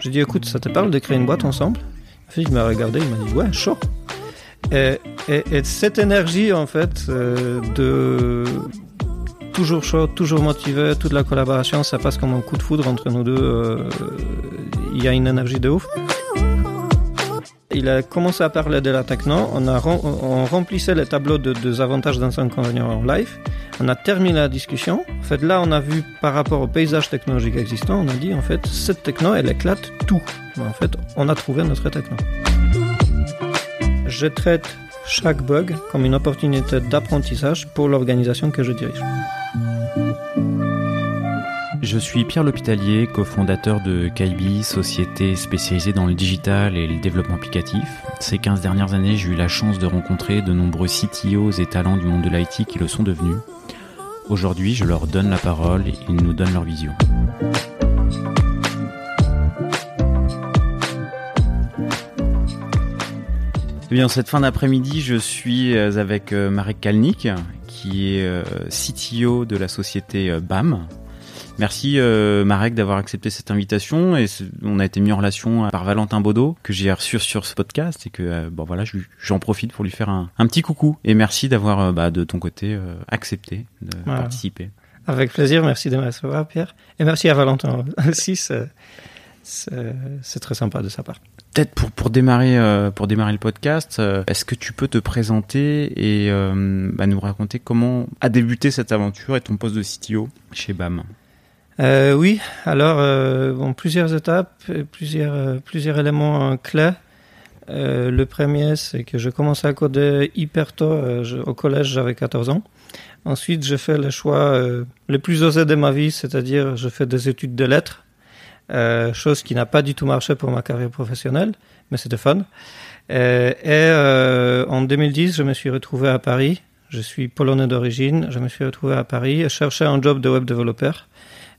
J'ai dit écoute, ça te parle de créer une boîte ensemble? Il m'a regardé, il m'a dit ouais, chaud. Et, et, cette énergie en fait euh, de toujours chaud, toujours motivé, toute la collaboration, ça passe comme un coup de foudre entre nous deux. Euh, il y a une énergie de ouf. Il a commencé à parler de la techno, on, a, remplissait les tableaux de, des avantages d'un inconvénients en live, on a terminé la discussion. En fait, là, on a vu par rapport au paysage technologique existant, on a dit en fait, cette techno, elle éclate tout. En fait, on a trouvé notre techno. Je traite chaque bug comme une opportunité d'apprentissage pour l'organisation que je dirige. Je suis Pierre L'Hôpitalier, cofondateur de Kaibi, société spécialisée dans le digital et le développement applicatif. Ces 15 dernières années, j'ai eu la chance de rencontrer de nombreux CTOs et talents du monde de l'IT qui le sont devenus. Aujourd'hui, je leur donne la parole et ils nous donnent leur vision. Eh cette fin d'après-midi, je suis avec euh, Marek Kalnik, qui est euh, CTO de la société euh, BAM, Merci euh, Marek d'avoir accepté cette invitation et on a été mis en relation par Valentin Baudot que j'ai reçu sur ce podcast et que euh, bon voilà j'en profite pour lui faire un, petit coucou. Et merci d'avoir euh, bah, de ton côté accepté de participer. Avec plaisir, merci de me recevoir Pierre. Et merci à Valentin aussi, c'est très sympa de sa part. Peut-être pour, pour, démarrer, pour démarrer le podcast, est-ce que tu peux te présenter et bah, nous raconter comment a débuté cette aventure et ton poste de CTO chez BAM euh, oui, alors euh, plusieurs étapes, plusieurs, euh, plusieurs éléments clés. Le premier, c'est que je commençais à coder hyper tôt. au collège, j'avais 14 ans. Ensuite, j'ai fait le choix le plus osé de ma vie, c'est-à-dire je fais des études de lettres, chose qui n'a pas du tout marché pour ma carrière professionnelle, mais c'était fun. et en 2010, je me suis retrouvé à Paris. Je suis polonais d'origine. Je me suis retrouvé à Paris et cherchais un job de web développeur.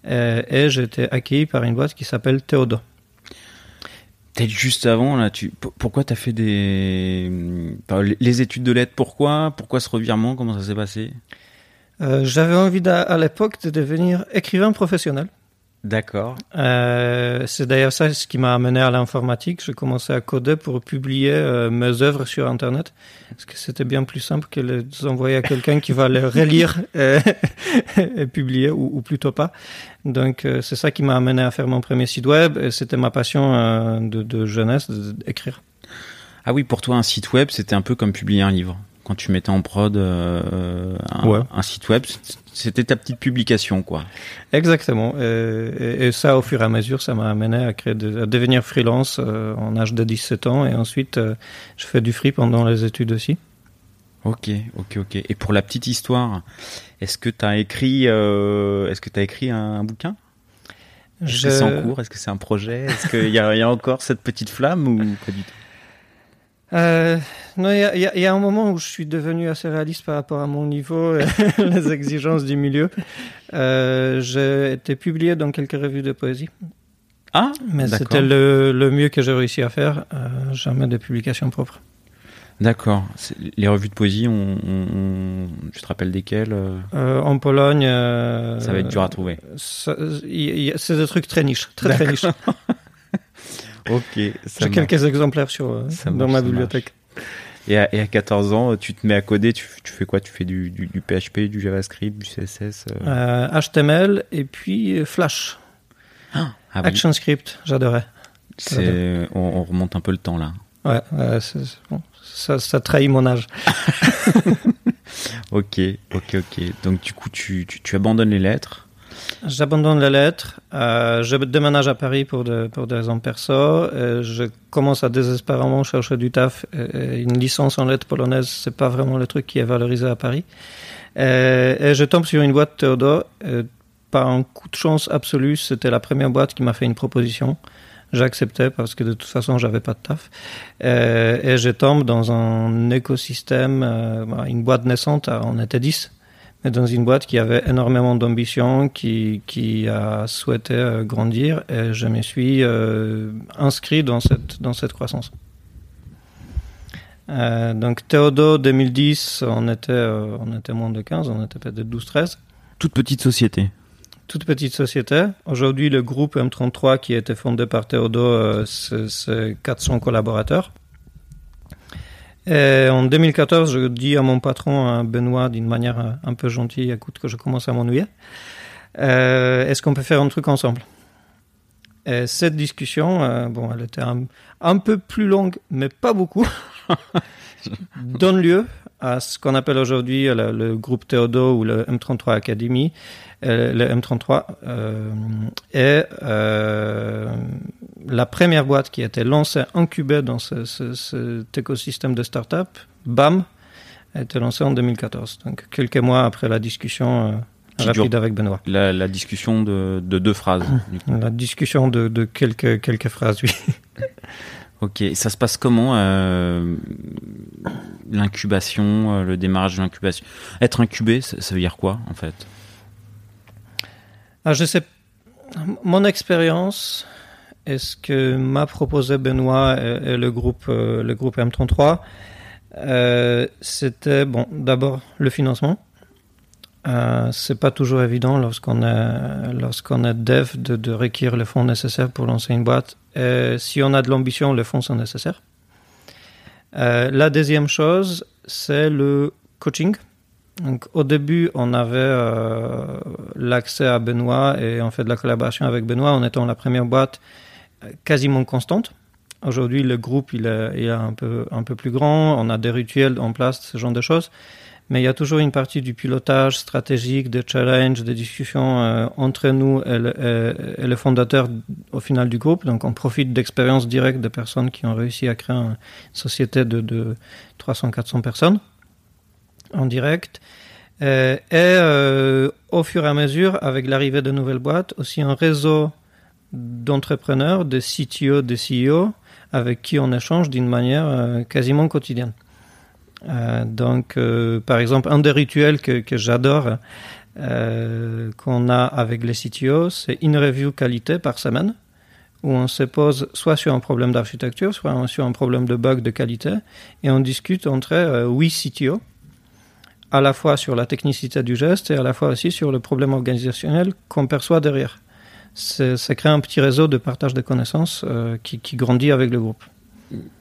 Euh, et j'ai été accueilli par une boîte qui s'appelle Théodo. Peut-être juste avant, là, tu, pourquoi tu as fait des, les études de lettres Pourquoi? Pourquoi ce revirement? Comment ça s'est passé? Euh, J'avais envie à l'époque de devenir écrivain professionnel. D'accord. Euh, c'est d'ailleurs ça ce qui m'a amené à l'informatique. J'ai commencé à coder pour publier euh, mes œuvres sur Internet, parce que c'était bien plus simple que les envoyer à quelqu'un qui va les relire et, et publier, ou, ou, plutôt pas. Donc euh, c'est ça qui m'a amené à faire mon premier site web. Et c'était ma passion euh, de, de jeunesse d'écrire. Ah oui, pour toi un site web, c'était un peu comme publier un livre quand tu mettais en prod euh, un, un, site web, c'était ta petite publication, quoi. Exactement. Et, et, ça, au fur et à mesure, ça m'a amené à, créer à devenir freelance euh, en âge de 17 ans. Et ensuite, euh, je fais du free pendant les études aussi. Ok, ok, ok. Et pour la petite histoire, est-ce que tu as écrit, euh, est-ce que as écrit un, un bouquin? Est-ce que c'est en cours? Est-ce que c'est un projet? Est-ce qu'il y, y, a encore cette petite flamme ou pas du tout? Euh, non, il y, y, y, a un moment où je suis devenu assez réaliste par rapport à mon niveau et les exigences du milieu. Euh, j'ai été publié dans quelques revues de poésie. Ah, mais c'était le, le, mieux que j'ai réussi à faire. Euh, jamais de publication propre. D'accord. Les revues de poésie, on, on, tu te rappelles desquelles euh, En Pologne. Euh, ça va être dur à trouver. C'est des trucs très niches, très très niches. Ok. J'ai quelques exemplaires sur, euh, dans ma bibliothèque. Et à, et à, 14 ans, tu te mets à coder, tu, tu fais quoi? Tu fais du, du, du, PHP, du JavaScript, du CSS euh... Euh, HTML et puis Flash. Ah, ah ActionScript, j'adorais. On, on, remonte un peu le temps là. Ouais, bon, ça, ça, trahit mon âge. ok, ok, ok. Donc du coup, tu, tu, tu abandonnes les lettres. J'abandonne les lettres. Euh, je déménage à Paris pour, de, pour des raisons perso. Euh, je commence à désespérément chercher du taf. Et une licence en lettres polonaises, c'est pas vraiment le truc qui est valorisé à Paris. Et, je tombe sur une boîte Théodore. par un coup de chance absolu, c'était la première boîte qui m'a fait une proposition. J'acceptais parce que de toute façon, j'avais pas de taf. Et, et je tombe dans un écosystème, euh, une boîte naissante. On était 10 mais dans une boîte qui avait énormément d'ambition, qui, qui a souhaité euh, grandir, et je me suis euh, inscrit dans cette, dans cette croissance. Euh, donc Théodo 2010, on était, euh, on était moins de 15, on était peut-être 12-13. Toute petite société. Toute petite société. Aujourd'hui, le groupe M33 qui a été fondé par Théodo, c'est 400 collaborateurs. Et en 2014, je dis à mon patron, Benoît, d'une manière un peu gentille, écoute que je commence à m'ennuyer. Est-ce qu'on peut faire un truc ensemble? Et cette discussion, bon, elle était un, un peu plus longue, mais pas beaucoup. donne lieu à ce qu'on appelle aujourd'hui le, groupe Théodo ou le M33 Academy. Euh, le M33 euh, est euh, la première boîte qui a été lancée, incubée dans ce, cet écosystème de start-up. BAM a été lancée en 2014, donc quelques mois après la discussion rapide avec Benoît. La, discussion de, deux phrases. La discussion de, de quelques, quelques phrases, oui. Ok, ça se passe comment euh, l'incubation, le démarrage de l'incubation? Être incubé, ça, veut dire quoi en fait? Ah, Je sais, mon expérience est ce que m'a proposé Benoît et, le groupe, euh, le groupe M33, c'était bon, d'abord le financement. Euh, c'est pas toujours évident lorsqu'on est lorsqu'on dev de, requérir les fonds nécessaires pour lancer une boîte. Si on a de l'ambition, les fonds sont nécessaires. Euh, la deuxième chose, c'est le coaching. Donc, au début, on avait euh, l'accès à Benoît et on fait de la collaboration avec Benoît en étant la première boîte euh, quasiment constante. Aujourd'hui, le groupe il est, un, peu, un peu plus grand, on a des rituels en place, ce genre de choses mais il y a toujours une partie du pilotage stratégique, de challenge, de discussions euh, entre nous et le, fondateur au final du groupe. Donc on profite d'expériences directes de personnes qui ont réussi à créer une société de, de 300-400 personnes en direct. Euh, et euh, au fur et à mesure, avec l'arrivée de nouvelles boîtes, aussi un réseau d'entrepreneurs, de CTO, de CEO, avec qui on échange d'une manière quasiment quotidienne. Euh, donc, euh, par exemple, un des rituels que, que j'adore euh, qu'on a avec les CTO, c'est une review qualité par semaine où on se pose soit sur un problème d'architecture, soit sur un problème de bug de qualité, et on discute entre huit CTO, à la fois sur la technicité du geste et à la fois aussi sur le problème organisationnel qu'on perçoit derrière. Ça crée un petit réseau de partage de connaissances qui, qui grandit avec le groupe.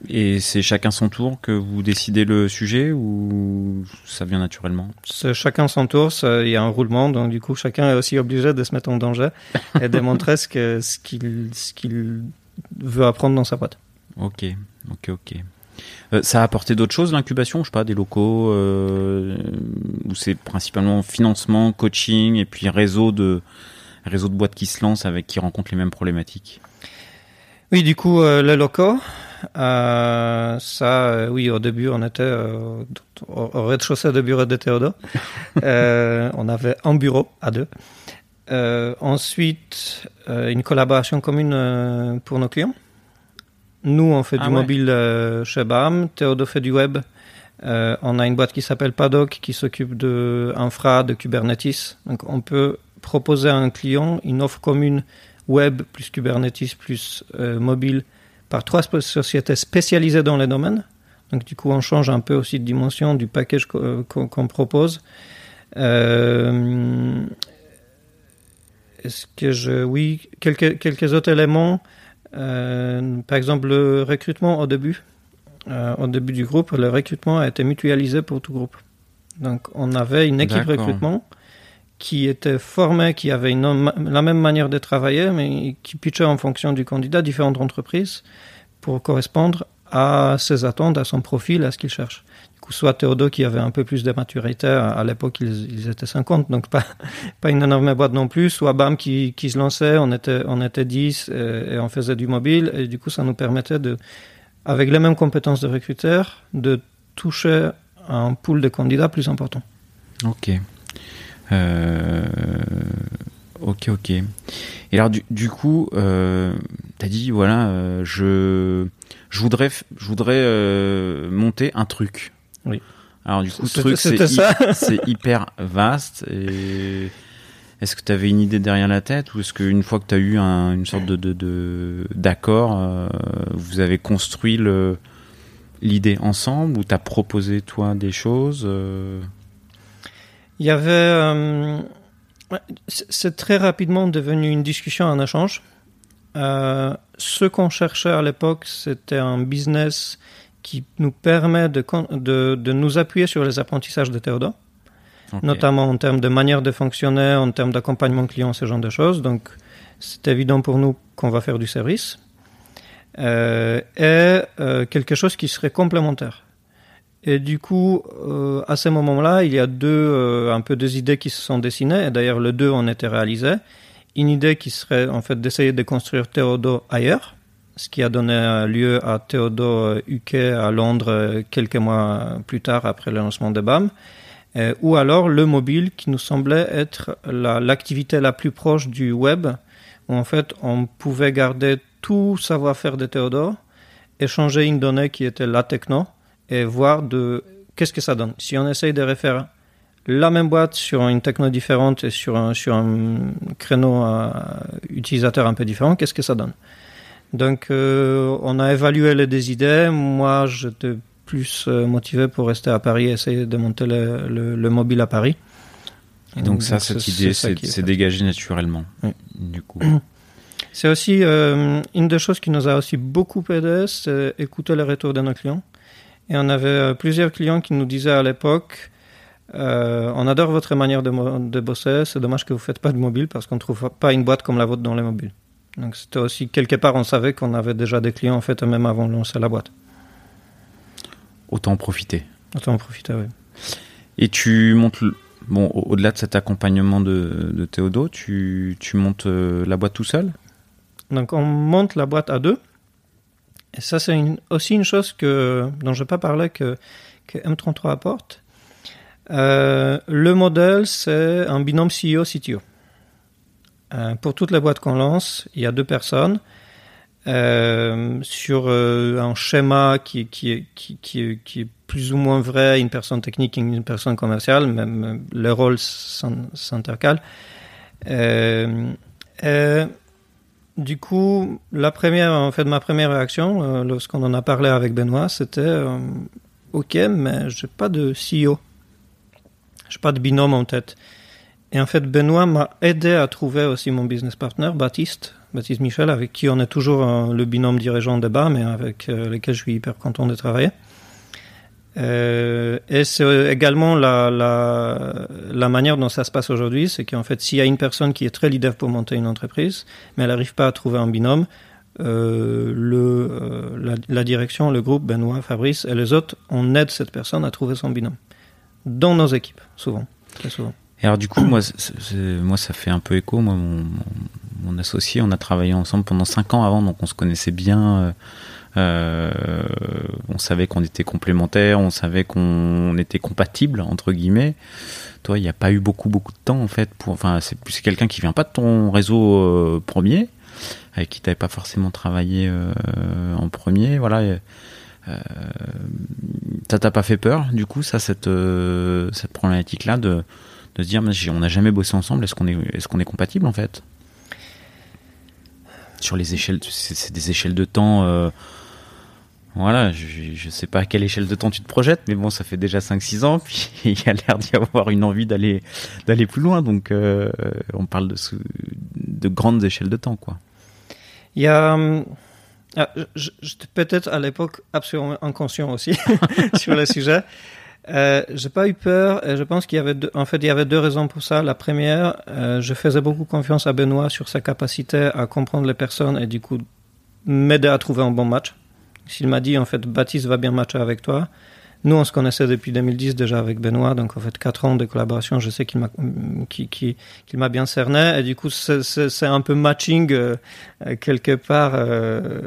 Et c'est chacun son tour que vous décidez le sujet ou ça vient naturellement? C'est chacun son tour, il y a un roulement, donc du coup chacun est aussi obligé de se mettre en danger et démontrer ce qu'il ce qu'il veut apprendre dans sa boîte. Ok, ok, ok. Euh, ça a apporté d'autres choses l'incubation, je sais pas, des locaux euh, où c'est principalement financement, coaching et puis réseau de réseau de boîtes qui se lancent avec qui rencontrent les mêmes problématiques. Oui, du coup, euh, les locaux, euh, ça, euh, oui, au début, on était euh, au rez-de-chaussée de bureau de Théodore. on avait un bureau à deux. ensuite, une collaboration commune pour nos clients. Nous, on fait ah du mobile chez BAM. Théodore fait du web. on a une boîte qui s'appelle Paddock qui s'occupe de infra, de Kubernetes. Donc, on peut proposer à un client une offre commune web plus Kubernetes plus mobile par trois sociétés spécialisées dans les domaines. Donc du coup, on change un peu aussi de dimension du package qu'on propose. Euh, est-ce que je... Oui, quelques, quelques autres éléments. Euh, par exemple, le recrutement au début. Euh, au début du groupe, le recrutement a été mutualisé pour tout groupe. Donc on avait une équipe recrutement qui était formée, qui avait la même manière de travailler, mais qui pitchait en fonction du candidat différentes entreprises pour correspondre à ses attentes, à son profil, à ce qu'il cherche. Soit Théodo qui avait un peu plus de maturité, à, l'époque ils, étaient 50, donc pas, pas une énorme boîte non plus, soit BAM qui, qui se lançait, on était, on était 10 et, on faisait du mobile, et du coup ça nous permettait de, avec les mêmes compétences de recruteur, de toucher un pool de candidats plus important. Ok. Euh, ok, ok. Et alors, du, coup, euh, tu as dit, voilà, euh, je, je voudrais, je voudrais monter un truc. Oui. Alors, du coup, ce truc, c'est hyper vaste. Et est-ce que tu avais une idée derrière la tête ou est-ce qu'une fois que tu as eu une sorte de d'accord, de, vous avez construit le, l'idée ensemble ou t'as proposé toi des choses Il y avait, c'est très rapidement devenu une discussion, un échange. ce qu'on cherchait à l'époque, c'était un business qui nous permet de, de, de, nous appuyer sur les apprentissages de Théodore, notamment en termes de manière de fonctionner, en termes d'accompagnement client, ce genre de choses. Donc, c'est évident pour nous qu'on va faire du service. Euh, et euh, quelque chose qui serait complémentaire. Et du coup, euh, à ce moment-là, il y a deux, euh, un peu deux idées qui se sont dessinées. Et d'ailleurs, les deux ont été réalisés. Une idée qui serait en fait d'essayer de construire Théodore ailleurs, ce qui a donné lieu à Théodore UK à Londres quelques mois plus tard après le lancement de BAM. ou alors le mobile qui nous semblait être l'activité la, plus proche du web, où en fait on pouvait garder tout savoir-faire de Théodore, échanger une donnée qui était la techno et voir de qu'est-ce que ça donne. Si on essaye de refaire la même boîte sur une techno différente et sur un, sur un créneau euh, utilisateur un peu différent, qu'est-ce que ça donne? Donc euh, on a évalué les deux idées. Moi, j'étais plus euh, motivé pour rester à Paris et essayer de monter le, le, mobile à Paris. donc, donc ça, cette idée s'est dégagée naturellement, du coup. C'est aussi euh, une des choses qui nous a aussi beaucoup aidé, c'est écouter les retours de nos clients. Et on avait plusieurs clients qui nous disaient à l'époque, euh, on adore votre manière de, de bosser, c'est dommage que vous ne faites pas de mobile parce qu'on ne trouve pas une boîte comme la vôtre dans les mobiles. Donc c'était aussi quelque part, on savait qu'on avait déjà des clients en fait même avant de lancer la boîte. Autant en profiter. Autant en profiter, oui. Et tu montes, bon, au-delà de cet accompagnement de, de Théodo, tu, tu montes la boîte tout seul? Donc on monte la boîte à deux. Et ça, c'est aussi une chose que, dont je n'ai pas parlé que, que M33 apporte. Euh, le modèle, c'est un binôme CEO-CTO. Euh, pour toutes les boîtes qu'on lance, il y a deux personnes euh, sur un schéma qui, est plus ou moins vrai, une personne technique et une personne commerciale, même les rôles s'intercalent. Du coup, la première, en fait, ma première réaction, euh, lorsqu'on en a parlé avec Benoît, c'était euh, OK, mais j'ai pas de CEO. J'ai pas de binôme en tête. Et en fait, Benoît m'a aidé à trouver aussi mon business partner, Baptiste, Baptiste Michel, avec qui on est toujours euh, le binôme dirigeant de bas, mais avec lequel je suis hyper content de travailler. Euh, et c'est également la, manière dont ça se passe aujourd'hui, c'est qu'en fait, s'il y a une personne qui est très leader pour monter une entreprise, mais elle n'arrive pas à trouver un binôme, euh, le, euh, la, la, direction, le groupe, Benoît, Fabrice et les autres, on aide cette personne à trouver son binôme. Dans nos équipes, souvent, très souvent. Et alors du coup, moi, moi, ça fait un peu écho. Moi, mon, associé, on a travaillé ensemble pendant cinq ans avant, donc on se connaissait bien. Euh, euh, on savait qu'on était complémentaires, on savait qu'on était compatibles entre guillemets. Toi, il n'y a pas eu beaucoup beaucoup de temps en fait pour. Enfin, c'est quelqu'un qui vient pas de ton réseau euh, premier, avec qui t'avais pas forcément travaillé euh, en premier. Voilà. Euh, ça t'a pas fait peur du coup ça cette cette problématique là de de se dire on n'a jamais bossé ensemble est-ce qu'on est est-ce qu'on est compatible en fait? Sur les échelles c'est des échelles de temps voilà, je, ne sais pas à quelle échelle de temps tu te projettes, mais bon, ça fait déjà 5-6 ans, puis il y a l'air d'y avoir une envie d'aller d'aller plus loin, donc euh, on parle de, de grandes échelles de temps, quoi. Il y a, ah, j'étais peut-être à l'époque absolument inconscient aussi sur le sujet. Euh, j'ai pas eu peur et je pense qu'il y avait deux, en fait il y avait deux raisons pour ça. La première, euh, je faisais beaucoup confiance à Benoît sur sa capacité à comprendre les personnes et du coup m'aider à trouver un bon match. S'il m'a dit, en fait, Baptiste va bien matcher avec toi, nous, on se connaissait depuis 2010 déjà avec Benoît, donc en fait, quatre ans de collaboration, je sais qu'il m'a, bien cerné, et du coup, c'est, un peu matching euh, quelque part. Euh,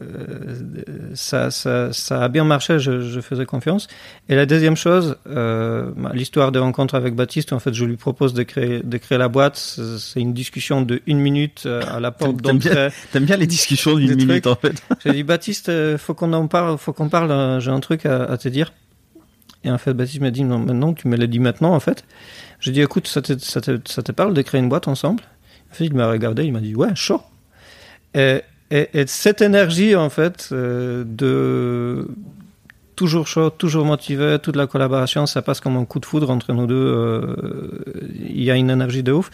ça, ça, ça, a bien marché, je, je, faisais confiance. Et la deuxième chose, euh, l'histoire de rencontre avec Baptiste, en fait, je lui propose de créer, de créer la boîte. C'est une discussion de une minute à la porte d'entrée. T'aimes bien, t'aimes bien les discussions d'une minute, en fait. J'ai dit, Baptiste, faut qu'on en parle, faut qu'on parle, j'ai un truc à, à te dire. Et en fait, Baptiste m'a dit, non, maintenant, tu me l'as dit maintenant, en fait. J'ai dit, écoute, ça te, parle de créer une boîte ensemble? En fait, il m'a regardé, il m'a dit, ouais, chaud. Et, et, cette énergie, en fait, euh, de, toujours chaud, toujours motivé, toute la collaboration, ça passe comme un coup de foudre entre nous deux. Il y a une énergie de ouf.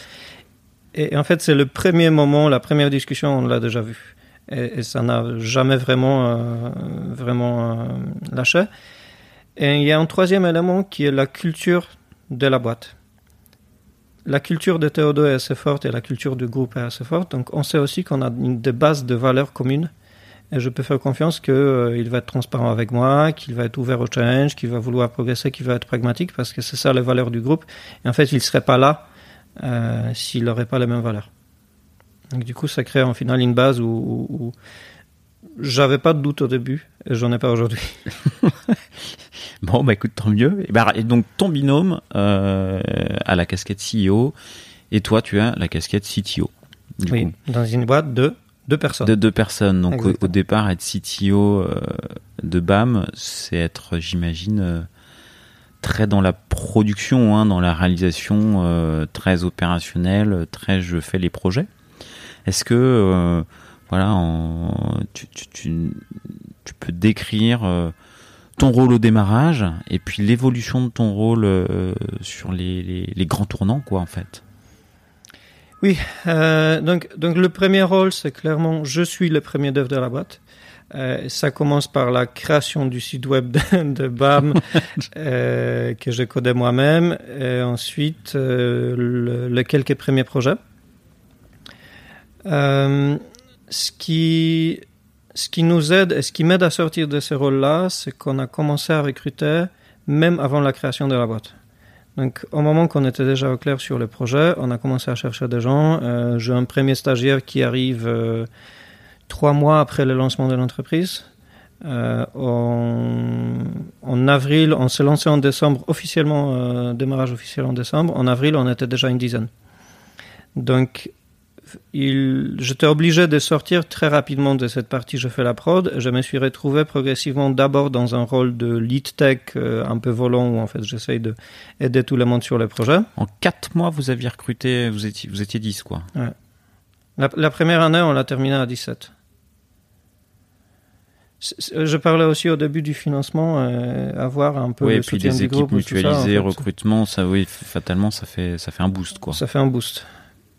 Et, en fait, c'est le premier moment, la première discussion, on l'a déjà vu. Et, ça n'a jamais vraiment, vraiment lâché. Et il y a un troisième élément qui est la culture de la boîte. La culture de Théodore est assez forte et la culture du groupe est assez forte. Donc on sait aussi qu'on a une, des bases de valeurs communes. Et je peux faire confiance qu'il euh, va être transparent avec moi, qu'il va être ouvert au challenge, qu'il va vouloir progresser, qu'il va être pragmatique, parce que c'est ça les valeurs du groupe. Et en fait, il ne serait pas là euh, s'il n'aurait pas les mêmes valeurs. Donc du coup, ça crée en final une base où, où j'avais pas de doute au début et j'en ai pas aujourd'hui. Bon, bah écoute, tant mieux. Et, bah, et donc, ton binôme euh, a la casquette CEO et toi, tu as la casquette CTO. oui, dans une boîte de deux personnes. De deux personnes. Donc, au, départ, être CTO euh, de BAM, c'est être, j'imagine, euh, très dans la production, hein, dans la réalisation, euh, très opérationnelle, très je fais les projets. Est-ce que, euh, voilà, en, tu, tu, tu, tu, peux décrire ton rôle au démarrage et puis l'évolution de ton rôle euh, sur les, les, grands tournants, quoi, en fait. Oui, euh, donc, donc le premier rôle, c'est clairement, je suis le premier dev de la boîte. Euh, ça commence par la création du site web de, BAM que je codais moi-même, et ensuite le, les quelques premiers projets. ce qui ce qui nous aide et ce qui m'aide à sortir de ce rôle-là, c'est qu'on a commencé à recruter même avant la création de la boîte. Donc, au moment qu'on était déjà au clair sur le projet, on a commencé à chercher des gens. Euh, J'ai un premier stagiaire qui arrive euh, trois mois après le lancement de l'entreprise. Euh, en, en, avril, on s'est lancé en décembre, officiellement, démarrage officiel en décembre. En avril, on était déjà une dizaine. Donc, il, j'étais obligé de sortir très rapidement de cette partie je fais la prod. Je me suis retrouvé progressivement d'abord dans un rôle de lead tech euh, un peu volant où en fait j'essaye de aider tout le monde sur le projet. En quatre mois, vous aviez recruté, vous étiez, vous étiez 10 quoi. Ouais. La, la, première année, on l'a terminé à 17. Je parlais aussi au début du financement, euh, avoir un peu oui, le et puis soutien des équipes mutualisées, recrutement, ça oui, fatalement, ça fait, ça fait un boost quoi. Ça fait un boost.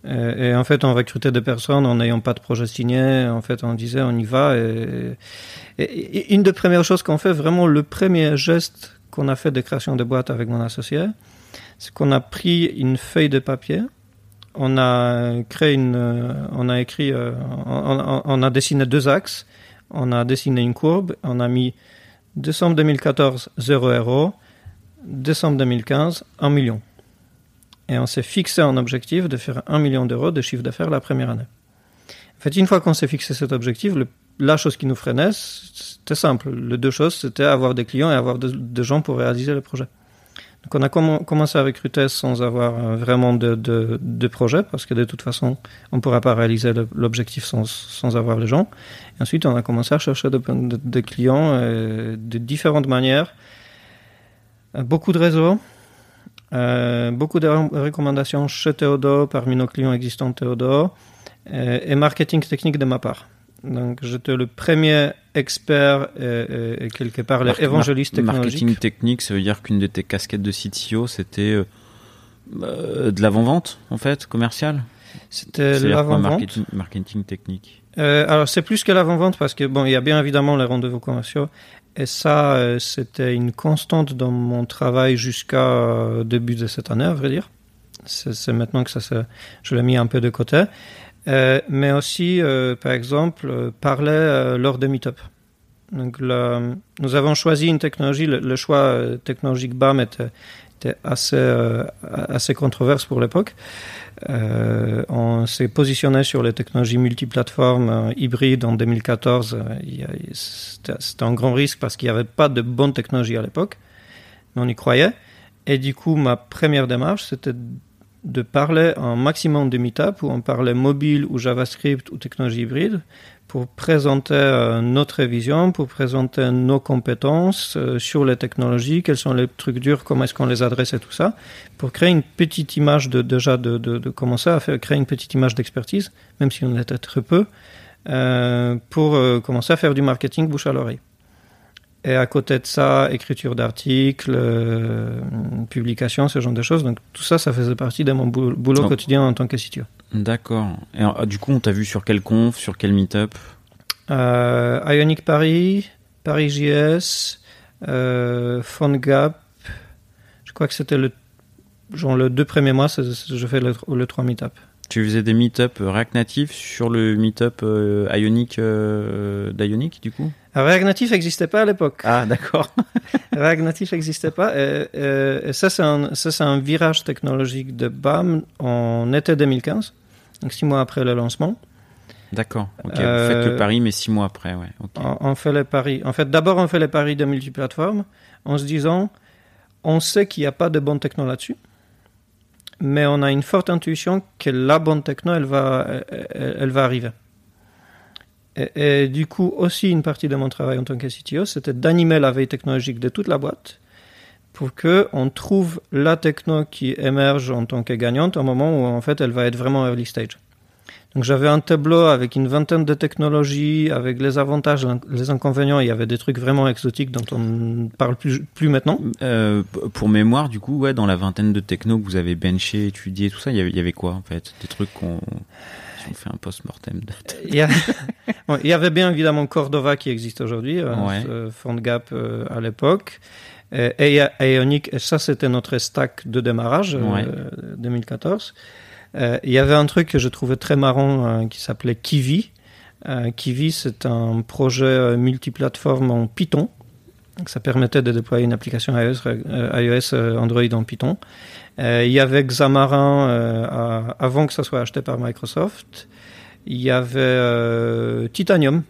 Et, et, en fait, on recrutait des personnes en n'ayant pas de projet signé. En fait, on disait on y va. Et, une des premières choses qu'on fait, vraiment le premier geste qu'on a fait de création de boîte avec mon associé, c'est qu'on a pris une feuille de papier. On a créé une, on a écrit, on, on, on a dessiné deux axes. On a dessiné une courbe. On a mis décembre 2014 0 euros, décembre 2015 1 million. Et on s'est fixé un objectif de faire 1 million d'euros de chiffre d'affaires la première année. En fait, une fois qu'on s'est fixé cet objectif, la chose qui nous freinait, c'était simple. Les deux choses, c'était avoir des clients et avoir des de gens pour réaliser le projet. Donc on a comm commencé à recruter sans avoir vraiment de, projet, parce que de toute façon, on ne pourra pas réaliser l'objectif sans, avoir les gens. Ensuite, on a commencé à chercher des de, de, clients euh, de différentes manières. Beaucoup de réseaux, euh, beaucoup de recommandations chez Théodore, parmi nos clients existants Théodore, euh, et marketing technique de ma part. Donc j'étais le premier expert et, et quelque part l'évangéliste technologique. Marketing technique, ça veut dire qu'une de tes casquettes de CTO, c'était euh, de l'avant-vente, en fait, commercial? C'était l'avant-vente. Marketing, marketing, technique? Euh, Alors c'est plus que l'avant-vente parce que bon, il y a bien évidemment les rendez-vous commerciaux et ça, euh, c'était une constante dans mon travail jusqu'à euh, début de cette année, à vrai dire. C'est maintenant que ça je l'ai mis un peu de côté. Euh, mais aussi, par exemple, parler lors des meet-up. Nous avons choisi une technologie, le, choix technologique BAM était, était assez, assez controverse pour l'époque. Euh, on s'est positionné sur les technologies multiplateformes euh, hybrides en 2014. Euh, C'était un grand risque parce qu'il n'y avait pas de bonne technologie à l'époque, mais on y croyait. Et du coup, ma première démarche, c'était de parler un maximum de meetup où on parlait mobile ou JavaScript ou technologie hybride pour présenter euh, notre vision, pour présenter nos compétences euh, sur les technologies, quels sont les trucs durs, comment est-ce qu'on les adresse et tout ça, pour créer une petite image de déjà de, de, de commencer à faire, créer une petite image d'expertise, même si on était très peu, euh, pour euh, commencer à faire du marketing bouche à l'oreille. Et à côté de ça, écriture d'articles, euh, publication, ce genre de choses. Donc tout ça, ça faisait partie de mon boulot quotidien en tant que CTO. D'accord. Et ah, du coup, on t'a vu sur quel conf, sur quel meetup? Euh, Ionic Paris, Paris JS, euh, PhoneGap. Je crois que c'était le, genre le deux premiers mois, je fais le, le 3 meetup. Tu faisais des meet-up React Native sur le meet-up euh, Ionic euh, d'Ionic, du coup? React Native n'existait pas à l'époque. Ah, d'accord. React Native n'existait pas. Et, ça, c'est un, un, virage technologique de BAM en été 2015, donc six mois après le lancement. D'accord. Vous faites le pari, mais six mois après, ouais. On, fait le pari. En fait, d'abord, on fait le pari de multiplateformes en se disant, on sait qu'il n'y a pas de bonne techno là-dessus mais on a une forte intuition que la bonne techno, elle va, elle, va arriver. Et, du coup, aussi une partie de mon travail en tant que CTO, c'était d'animer la veille technologique de toute la boîte pour que on trouve la techno qui émerge en tant que gagnante au moment où en fait elle va être vraiment early stage. Donc j'avais un tableau avec une vingtaine de technologies, avec les avantages, les inconvénients. Il y avait des trucs vraiment exotiques dont on ne parle plus, plus maintenant. Euh, pour mémoire, du coup, ouais, dans la vingtaine de technos que vous avez benché, étudié, tout ça, il y avait, quoi en fait? Des trucs qu'on on fait un post-mortem il, il, y avait bien évidemment Cordova qui existe aujourd'hui, euh, ouais. FontGap euh, à l'époque. Et Ionic, ça c'était notre stack de démarrage 2014. Euh, il y avait un truc que je trouvais très marrant euh, qui s'appelait Kiwi. Euh, Kiwi, c'est un projet multiplateforme en Python. Donc, ça permettait de déployer une application iOS, iOS Android en Python. il y avait Xamarin avant que ça soit acheté par Microsoft. Il y avait Titanium,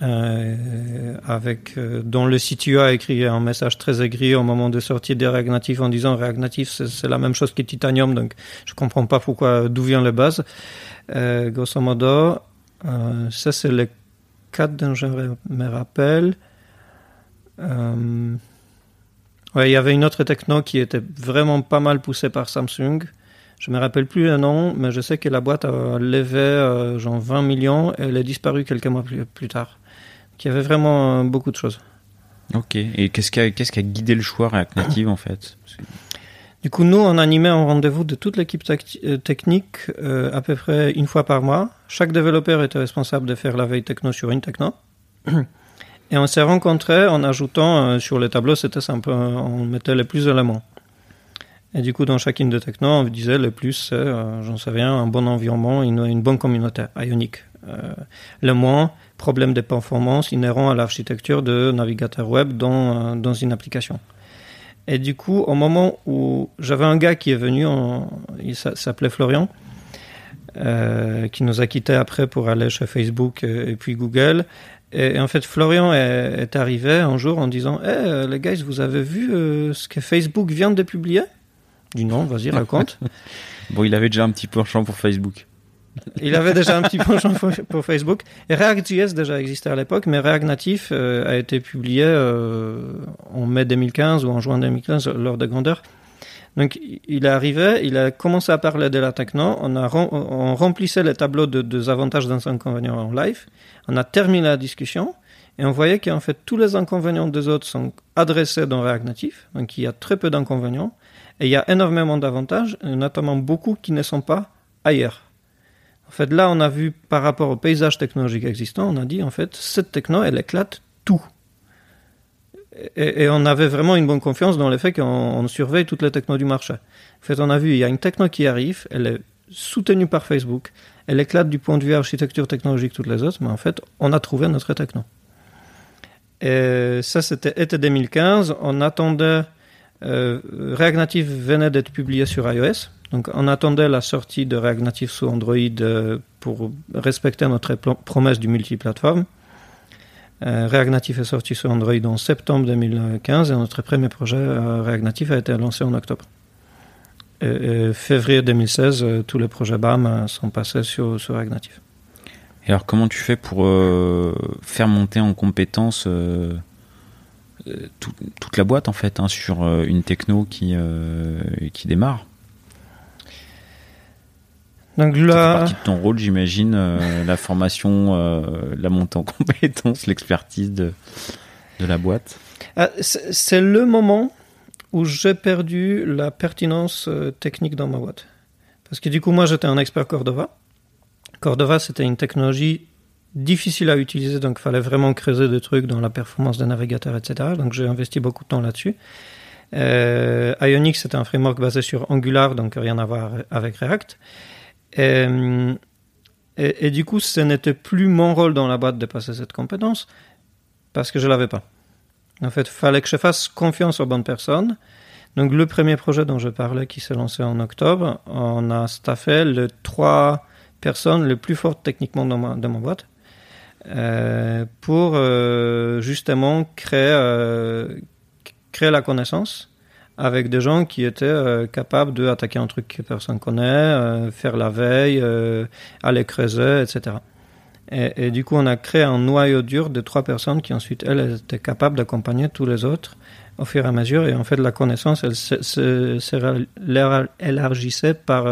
euh, avec euh, dont le CTO a écrit un message très aigri au moment de sortir des React en disant React c'est la même chose que Titanium donc je comprends pas pourquoi d'où vient le base euh, grosso modo ça c'est le cadre dont je me rappelle. Ouais il y avait une autre techno qui était vraiment pas mal poussée par Samsung. Je me rappelle plus le nom, mais je sais que la boîte a levé genre 20 millions et elle est disparue quelques mois plus tard qui avait vraiment euh, beaucoup de choses. Ok. Et qu'est-ce qui a, guidé le choix React Native en fait? Du coup, nous, on animait un rendez-vous de toute l'équipe euh, technique euh, à peu près une fois par mois. Chaque développeur était responsable de faire la veille techno sur une techno. Et on s'est rencontrés en ajoutant sur le tableau, c'était simple, on mettait les plus éléments. Et du coup, dans chacune de techno, on disait le plus, c'est, j'en sais rien, un bon environnement, une, une bonne communauté, ionique. le moins, problèmes de performance inhérents à l'architecture de navigateur web dans, dans une application. Et du coup, au moment où j'avais un gars qui est venu, il s'appelait Florian, euh, qui nous a quittés après pour aller chez Facebook et, puis Google. Et, en fait, Florian est, arrivé un jour en disant hey, les gars, vous avez vu euh, ce que Facebook vient de publier? Du non, vas-y, raconte. bon, il avait déjà un petit penchant pour Facebook. Il avait déjà un petit penchant pour Facebook. Et React.js déjà existait à l'époque, mais React Native euh, a été publié euh, en mai 2015 ou en juin 2015 lors de grandeur. Donc il est arrivé, il a commencé à parler de la techno, on, a on remplissait les tableaux de, des avantages et des inconvénients en live, on a terminé la discussion et on voyait qu'en fait tous les inconvénients des autres sont adressés dans React Native, donc il y a très peu d'inconvénients et il y a énormément d'avantages, notamment beaucoup qui ne sont pas ailleurs. En fait, là, on a vu par rapport au paysage technologique existant, on a dit en fait, cette techno, elle éclate tout. Et, on avait vraiment une bonne confiance dans le fait qu'on surveille toutes les technos du marché. En fait, on a vu, il y a une techno qui arrive, elle est soutenue par Facebook, elle éclate du point de vue architecture technologique toutes les autres, mais en fait, on a trouvé notre techno. Et ça, c'était été 2015. On attendait. Euh, React Native venait d'être publié sur iOS. Donc on attendait la sortie de React Native sous Android euh, pour respecter notre promesse du multiplateforme. Euh, React Native est sorti sur Android en septembre 2015 et notre premier projet euh, React Native a été lancé en octobre. Et, février 2016, tous les projets BAM sont passés sur, React Native. Et alors comment tu fais pour faire monter en compétence toute la boîte en fait hein, sur une techno qui, qui démarre donc là, ça fait partie de ton rôle, j'imagine, euh, la formation, euh, la montée en compétences, l'expertise de. de la boîte ah, C'est le moment où j'ai perdu la pertinence euh, technique dans ma boîte. Parce que du coup, moi, j'étais un expert Cordova. Cordova, c'était une technologie difficile à utiliser, donc il fallait vraiment creuser des trucs dans la performance des navigateurs, etc. Donc j'ai investi beaucoup de temps là-dessus. Euh, Ionic, c'était un framework basé sur Angular, donc rien à voir avec React. Et, et, du coup, ce n'était plus mon rôle dans la boîte de passer cette compétence parce que je l'avais pas. En fait, il fallait que je fasse confiance aux bonnes personnes. Donc, le premier projet dont je parlais, qui s'est lancé en octobre, on a staffé les trois personnes les plus fortes techniquement dans ma, dans ma boîte euh, pour euh, justement créer, euh, créer la connaissance avec des gens qui étaient euh, capables d'attaquer un truc que personne connaît, euh, faire la veille, euh, aller creuser, etc. Et, et, du coup, on a créé un noyau dur de trois personnes qui ensuite, elles, étaient capables d'accompagner tous les autres au fur et à mesure. Et en fait, la connaissance, elle s'élargissait par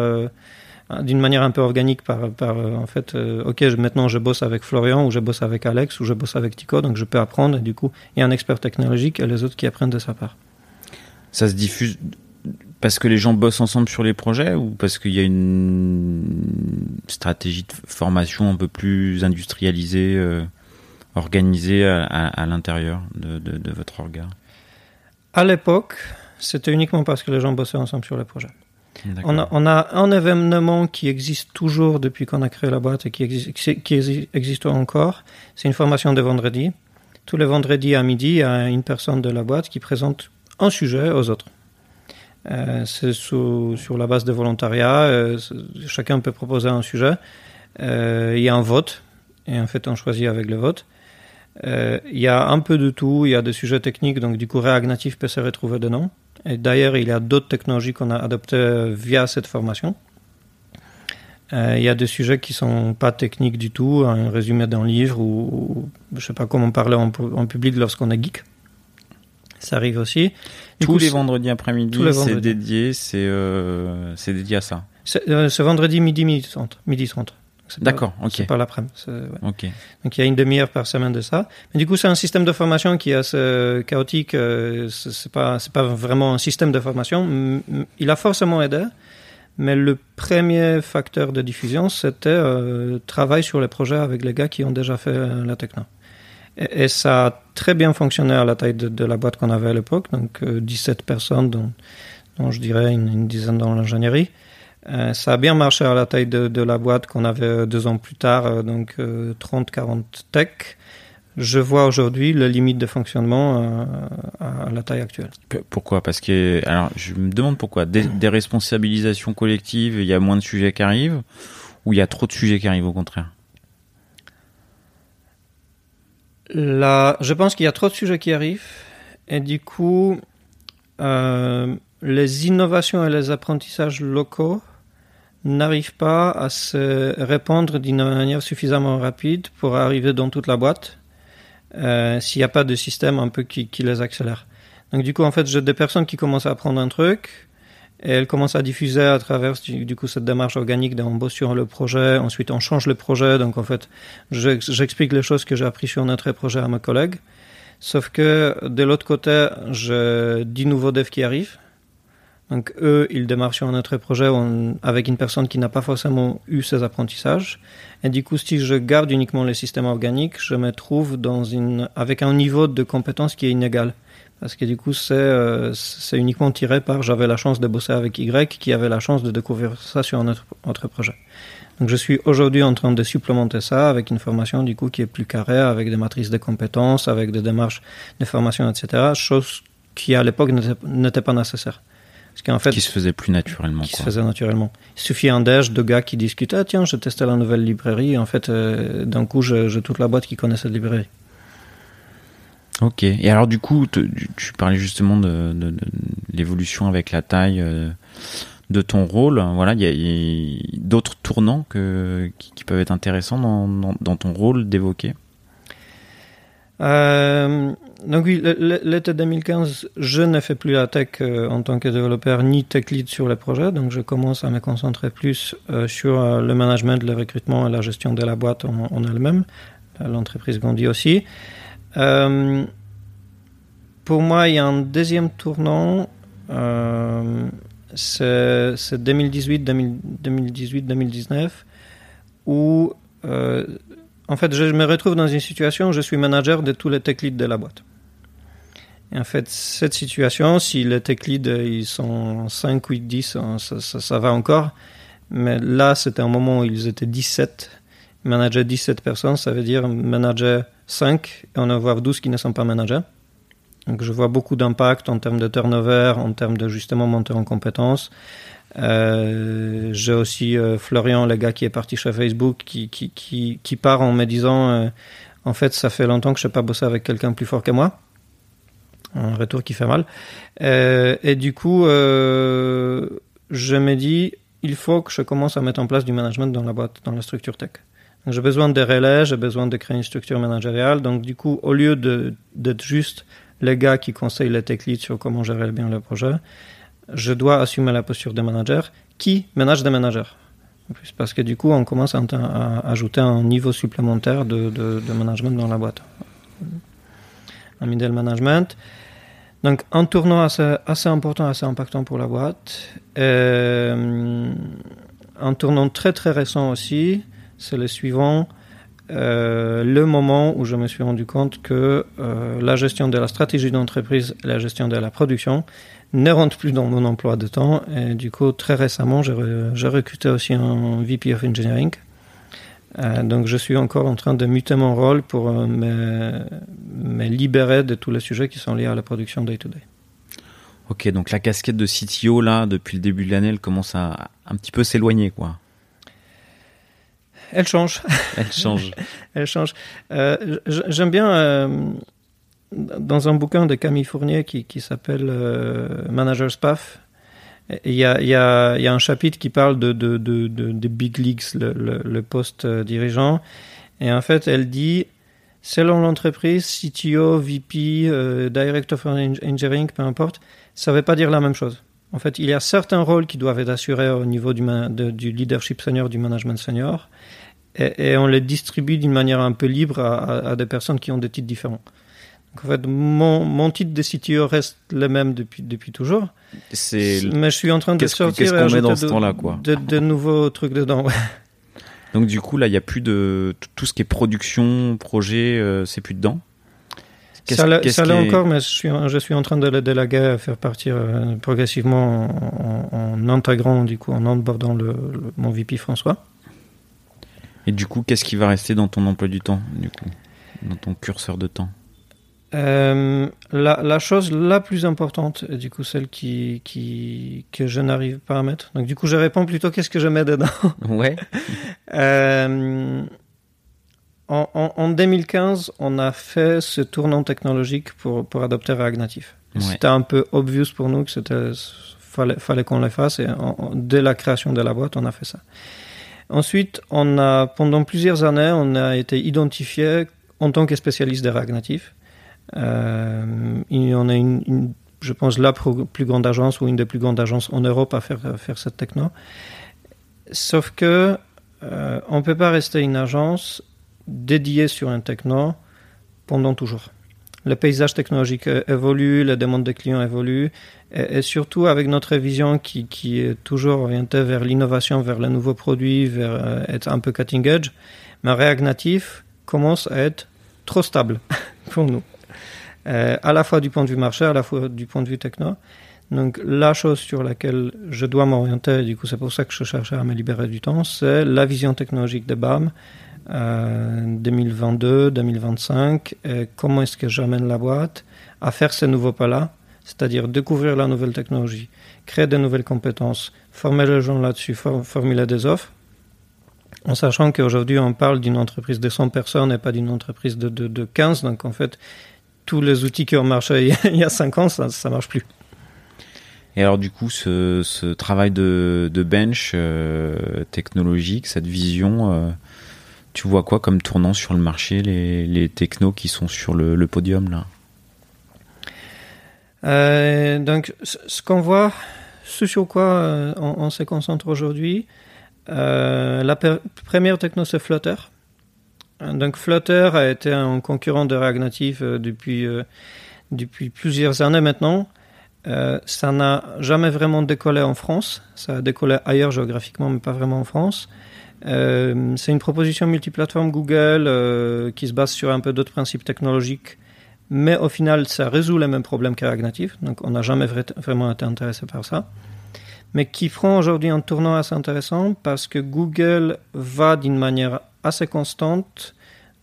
d'une manière un peu organique par, par en fait ok maintenant je bosse avec Florian ou je bosse avec Alex ou je bosse avec Tico donc je peux apprendre et du coup il y a un expert technologique et les autres qui apprennent de sa part ça se diffuse parce que les gens bossent ensemble sur les projets ou parce qu'il y a une stratégie de formation un peu plus industrialisée, euh, organisée à, l'intérieur de, votre regard? À l'époque, c'était uniquement parce que les gens bossaient ensemble sur les projets. On a, un événement qui existe toujours depuis qu'on a créé la boîte et qui, existe, qui existe encore. C'est une formation de vendredi. Tous les vendredis à midi, il y a une personne de la boîte qui présente un sujet aux autres. Euh, c'est sur la base de volontariat, euh, chacun peut proposer un sujet. Euh, il y a un vote, et en fait on choisit avec le vote. il y a un peu de tout, il y a des sujets techniques, donc du coup React Native peut se retrouver dedans. Et d'ailleurs, il y a d'autres technologies qu'on a adoptées via cette formation. il y a des sujets qui sont pas techniques du tout, un résumé d'un livre ou, je sais pas comment parler en, en public lorsqu'on est geek ça arrive aussi. Tous les vendredis après-midi, c'est dédié, c'est euh, c'est dédié à ça. Euh, ce vendredi midi midi 30, midi 30. D'accord, ok. C'est pas l'après-midi. Ok. Donc il y a une demi-heure par semaine de ça. Mais du coup, c'est un système de formation qui est assez chaotique. Euh, c'est pas c'est pas vraiment un système de formation. Il a forcément aidé. Mais le premier facteur de diffusion, c'était euh, travail sur les projets avec les gars qui ont déjà fait la techno. Et, ça a très bien fonctionné à la taille de, la boîte qu'on avait à l'époque, donc 17 euh, personnes, dont, dont je dirais une, dizaine dans l'ingénierie. Euh, ça a bien marché à la taille de, de la boîte qu'on avait euh, deux ans plus tard, donc 30-40 tech. Je vois aujourd'hui la limite de fonctionnement à la taille actuelle. Pourquoi? Parce que, alors, je me demande pourquoi. Des, des responsabilisations collectives, il y a moins de sujets qui arrivent, ou il y a trop de sujets qui arrivent au contraire? Je pense qu'il y a trop de sujets qui arrivent et du coup, euh, les innovations et les apprentissages locaux n'arrivent pas à se répandre d'une manière suffisamment rapide pour arriver dans toute la boîte euh, s'il n'y a pas de système un peu qui, qui les accélère. Donc du coup, en fait, j'ai des personnes qui commencent à apprendre un truc, et elle commence à diffuser à travers du coup cette démarche organique bosse sur le projet, ensuite on change le projet, donc en fait j'explique les choses que j'ai appris sur notre projet à mes collègues, sauf que de l'autre côté j'ai 10 nouveaux devs qui arrivent, donc eux ils démarrent sur notre projet avec une personne qui n'a pas forcément eu ces apprentissages, et du coup si je garde uniquement les systèmes organiques, je me trouve avec un niveau de compétence qui est inégal parce que du coup c'est euh, c'est uniquement tiré par j'avais la chance de bosser avec Y qui avait la chance de découvrir ça sur un autre, projet. Donc je suis aujourd'hui en train de supplémenter ça avec une formation du coup qui est plus carrée, avec des matrices de compétences, avec des démarches de formation, etc. Chose qui à l'époque n'était pas nécessaire. Parce qu'en fait, qui se faisait plus naturellement. Qui se faisait naturellement. Il suffit un déj de gars qui discutent ah tiens je testais la nouvelle librairie. En fait euh, d'un coup j'ai toute la boîte qui connaît cette librairie. Ok. Et alors du coup, tu, parlais justement de, l'évolution avec la taille euh, de ton rôle. Voilà, il y a, d'autres tournants que, qui, peuvent être intéressants dans, ton rôle d'évoquer? Euh, donc oui, l'été 2015, je ne fais plus la tech euh, en tant que développeur ni tech lead sur les projets, donc je commence à me concentrer plus sur le management, le recrutement et la gestion de la boîte en, elle-même. L'entreprise grandit aussi. Euh, pour moi, il y a un deuxième tournant. c'est 2018-2019 où en fait, je me retrouve dans une situation où je suis manager de tous les tech leads de la boîte. En fait, cette situation, si les tech leads ils sont 5, 8, 10, ça, ça, va encore. Mais là, c'était un moment où ils étaient 17. Manager 17 personnes, ça veut dire manager 5 et en voit 12 qui ne sont pas managers. Donc je vois beaucoup d'impact en termes de turnover, en termes de justement monter en compétences. Euh, j'ai aussi euh, Florian, le gars qui est parti chez Facebook, qui, qui, qui, qui part en me disant euh, En fait, ça fait longtemps que je n'ai pas bossé avec quelqu'un plus fort que moi. Un retour qui fait mal. et du coup, je me dis Il faut que je commence à mettre en place du management dans la boîte, dans la structure tech. J'ai besoin de relais, j'ai besoin de créer une structure managériale. Donc, du coup, au lieu d'être juste les gars qui conseillent les tech leads sur comment gérer bien le projet, je dois assumer la posture de manager qui manage des managers. Parce que du coup, on commence à, ajouter un niveau supplémentaire de, management dans la boîte. Un middle management. Donc, un tournant assez, important, assez impactant pour la boîte. Euh, un tournant très très récent aussi, c'est le suivant. Euh, le moment où je me suis rendu compte que euh, la gestion de la stratégie d'entreprise et la gestion de la production ne rentre plus dans mon emploi de temps. Et du coup, très récemment, j'ai recruté aussi un VP of Engineering. Euh, donc, je suis encore en train de muter mon rôle pour me, me, libérer de tous les sujets qui sont liés à la production day-to-day. Ok, donc la casquette de CTO, là, depuis le début de l'année, elle commence à un petit peu s'éloigner, quoi. Elle change. Elle change. Elle change. Euh, j'aime bien, euh, dans un bouquin de Camille Fournier qui, qui s'appelle euh, Manager's Path, il y, a, un chapitre qui parle de, de, de, de big leagues, le, poste dirigeant. Et en fait, elle dit, selon l'entreprise, CTO, VP, Director of Engineering, peu importe, ça ne veut pas dire la même chose. En fait, il y a certains rôles qui doivent être assurés au niveau du leadership senior, du management senior et, on les distribue d'une manière un peu libre à, des personnes qui ont des titres différents. En fait, mon, mon titre de CTO reste le même depuis, depuis toujours. Mais je suis en train de sortir qu met dans ce temps-là, quoi. De, de, nouveaux trucs dedans. Donc du coup, là, il n'y a plus de tout ce qui est production, projet, euh, c'est plus dedans. Ça l'est encore, mais je suis, je suis en train de le délaguer à faire partir euh, progressivement en, intégrant, du coup, en onboardant le, mon VP François. Et du coup, qu'est-ce qui va rester dans ton emploi du temps, du coup, dans ton curseur de temps? Euh, la, la, chose la plus importante, du coup, celle qui, qui, que je n'arrive pas à mettre. Donc, du coup, je réponds plutôt qu'est-ce que je mets dedans? Ouais. euh, en, en, en, 2015, on a fait ce tournant technologique pour, pour adopter React Native. C'était un peu obvious pour nous que c'était fallait, fallait qu'on le fasse et dès la création de la boîte, on a fait ça. Ensuite, on a, pendant plusieurs années, on a été identifié en tant que spécialiste des React Native. Euh, on a une, je pense, la plus grande agence ou une des plus grandes agences en Europe à faire, faire cette techno. Sauf que euh, on ne peut pas rester une agence dédiée sur un techno pendant toujours. Le paysage technologique évolue, les demandes des clients évoluent, et, surtout avec notre vision qui, qui, est toujours orientée vers l'innovation, vers les nouveaux produits, vers euh, être un peu cutting edge, mais React Native commence à être trop stable pour nous, euh, à la fois du point de vue marché, à la fois du point de vue techno. Donc la chose sur laquelle je dois m'orienter, du coup c'est pour ça que je cherchais à me libérer du temps, c'est la vision technologique de BAM, 2022, euh, 2025, et comment est-ce que j'amène la boîte à faire ces nouveaux pas-là, c'est-à-dire découvrir la nouvelle technologie, créer de nouvelles compétences, former les gens là-dessus, formuler des offres, en sachant qu'aujourd'hui on parle d'une entreprise de 100 personnes et pas d'une entreprise de, de, 15, donc en fait tous les outils qui ont marché il y a 5 ans, ça ne marche plus. Et alors du coup, ce, ce travail de, de bench euh, technologique, cette vision, euh, tu vois quoi comme tournant sur le marché, les, les technos qui sont sur le, podium là? Euh, Donc, ce qu'on voit, ce sur quoi euh, on, se concentre aujourd'hui, la première techno c'est Flutter. Donc Flutter a été un concurrent de React Native depuis depuis plusieurs années maintenant. Euh, ça n'a jamais vraiment décollé en France. Ça a décollé ailleurs géographiquement, mais pas vraiment en France. Euh, c'est une proposition multiplateforme Google euh, qui se base sur un peu d'autres principes technologiques, mais au final, ça résout les mêmes problèmes que React Native. Donc, on n'a jamais vraiment été intéressé par ça. Mais qui prend aujourd'hui un tournant assez intéressant parce que Google va d'une manière assez constante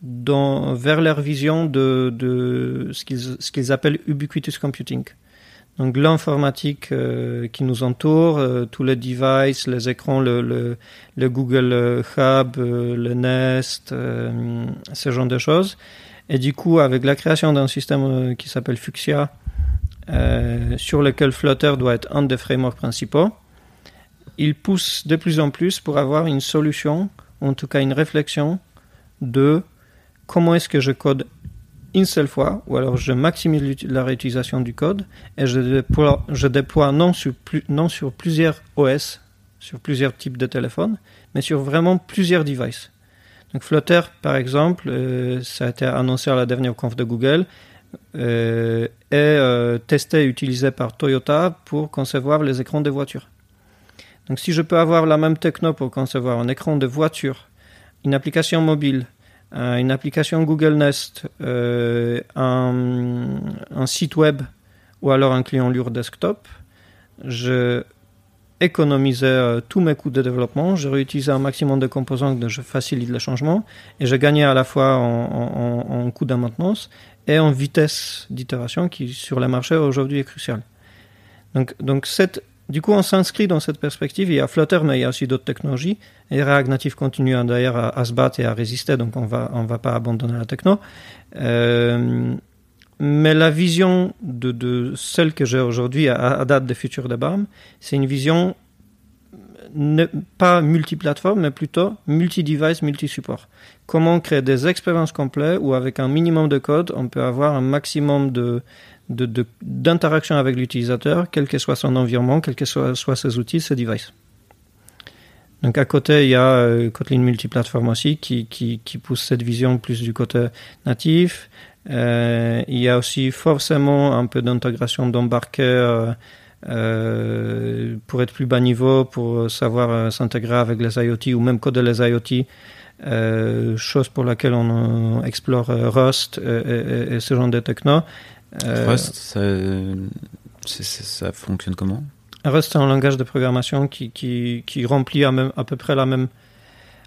dans, vers leur vision de, ce qu'ils appellent ubiquitous computing. Donc l'informatique euh, qui nous entoure, euh, tous les devices, les écrans, le, le, le Google euh, Hub, le Nest, ce genre de choses. Et du coup, avec la création d'un système qui s'appelle Fuchsia, sur lequel Flutter doit être un des frameworks principaux, il pousse de plus en plus pour avoir une solution, en tout cas une réflexion de comment est-ce que je code une seule fois, ou alors je maximise la réutilisation du code et je déploie, non, sur plusieurs OS, sur plusieurs types de téléphones, mais sur vraiment plusieurs devices. Flutter, par exemple, euh, ça a été annoncé à la dernière conf de Google, euh, est euh, testé et utilisé par Toyota pour concevoir les écrans des voitures. Donc si je peux avoir la même techno pour concevoir un écran de voiture, une application mobile, euh, une application Google Nest, euh, un, site web ou alors un client lourd desktop, je économisais euh, tous mes coûts de développement, je réutilisais un maximum de composants, donc je facilite le changement, et je gagnais à la fois en, en, en de maintenance et en vitesse d'itération qui sur le marché aujourd'hui est crucial. Donc, donc cette du coup, on s'inscrit dans cette perspective. Il y a Flutter, mais il y a aussi d'autres technologies. Et React Native continue hein, d'ailleurs à, se battre et à résister, donc on va, va pas abandonner la techno. Euh, mais la vision de, celle que j'ai aujourd'hui à, date des futurs de BAM, c'est une vision ne, pas multiplateforme, mais plutôt multi-device, multi-support. Comment créer des expériences complètes où avec un minimum de code, on peut avoir un maximum de, d'interaction avec l'utilisateur, quel que soit son environnement, quels que soient, ses outils, ses devices. Donc à côté, il y a euh, Kotlin multiplateforme aussi qui, qui, pousse cette vision plus du côté natif. Euh, il y a aussi forcément un peu d'intégration d'embarquer euh, pour être plus bas niveau, pour savoir s'intégrer avec les IoT ou même coder les IoT. chose pour laquelle on explore Rust et, et, ce genre de techno. Euh, Rust, ça, ça, fonctionne comment? Rust, c'est un langage de programmation qui, qui, qui remplit à, même, à, peu près la même,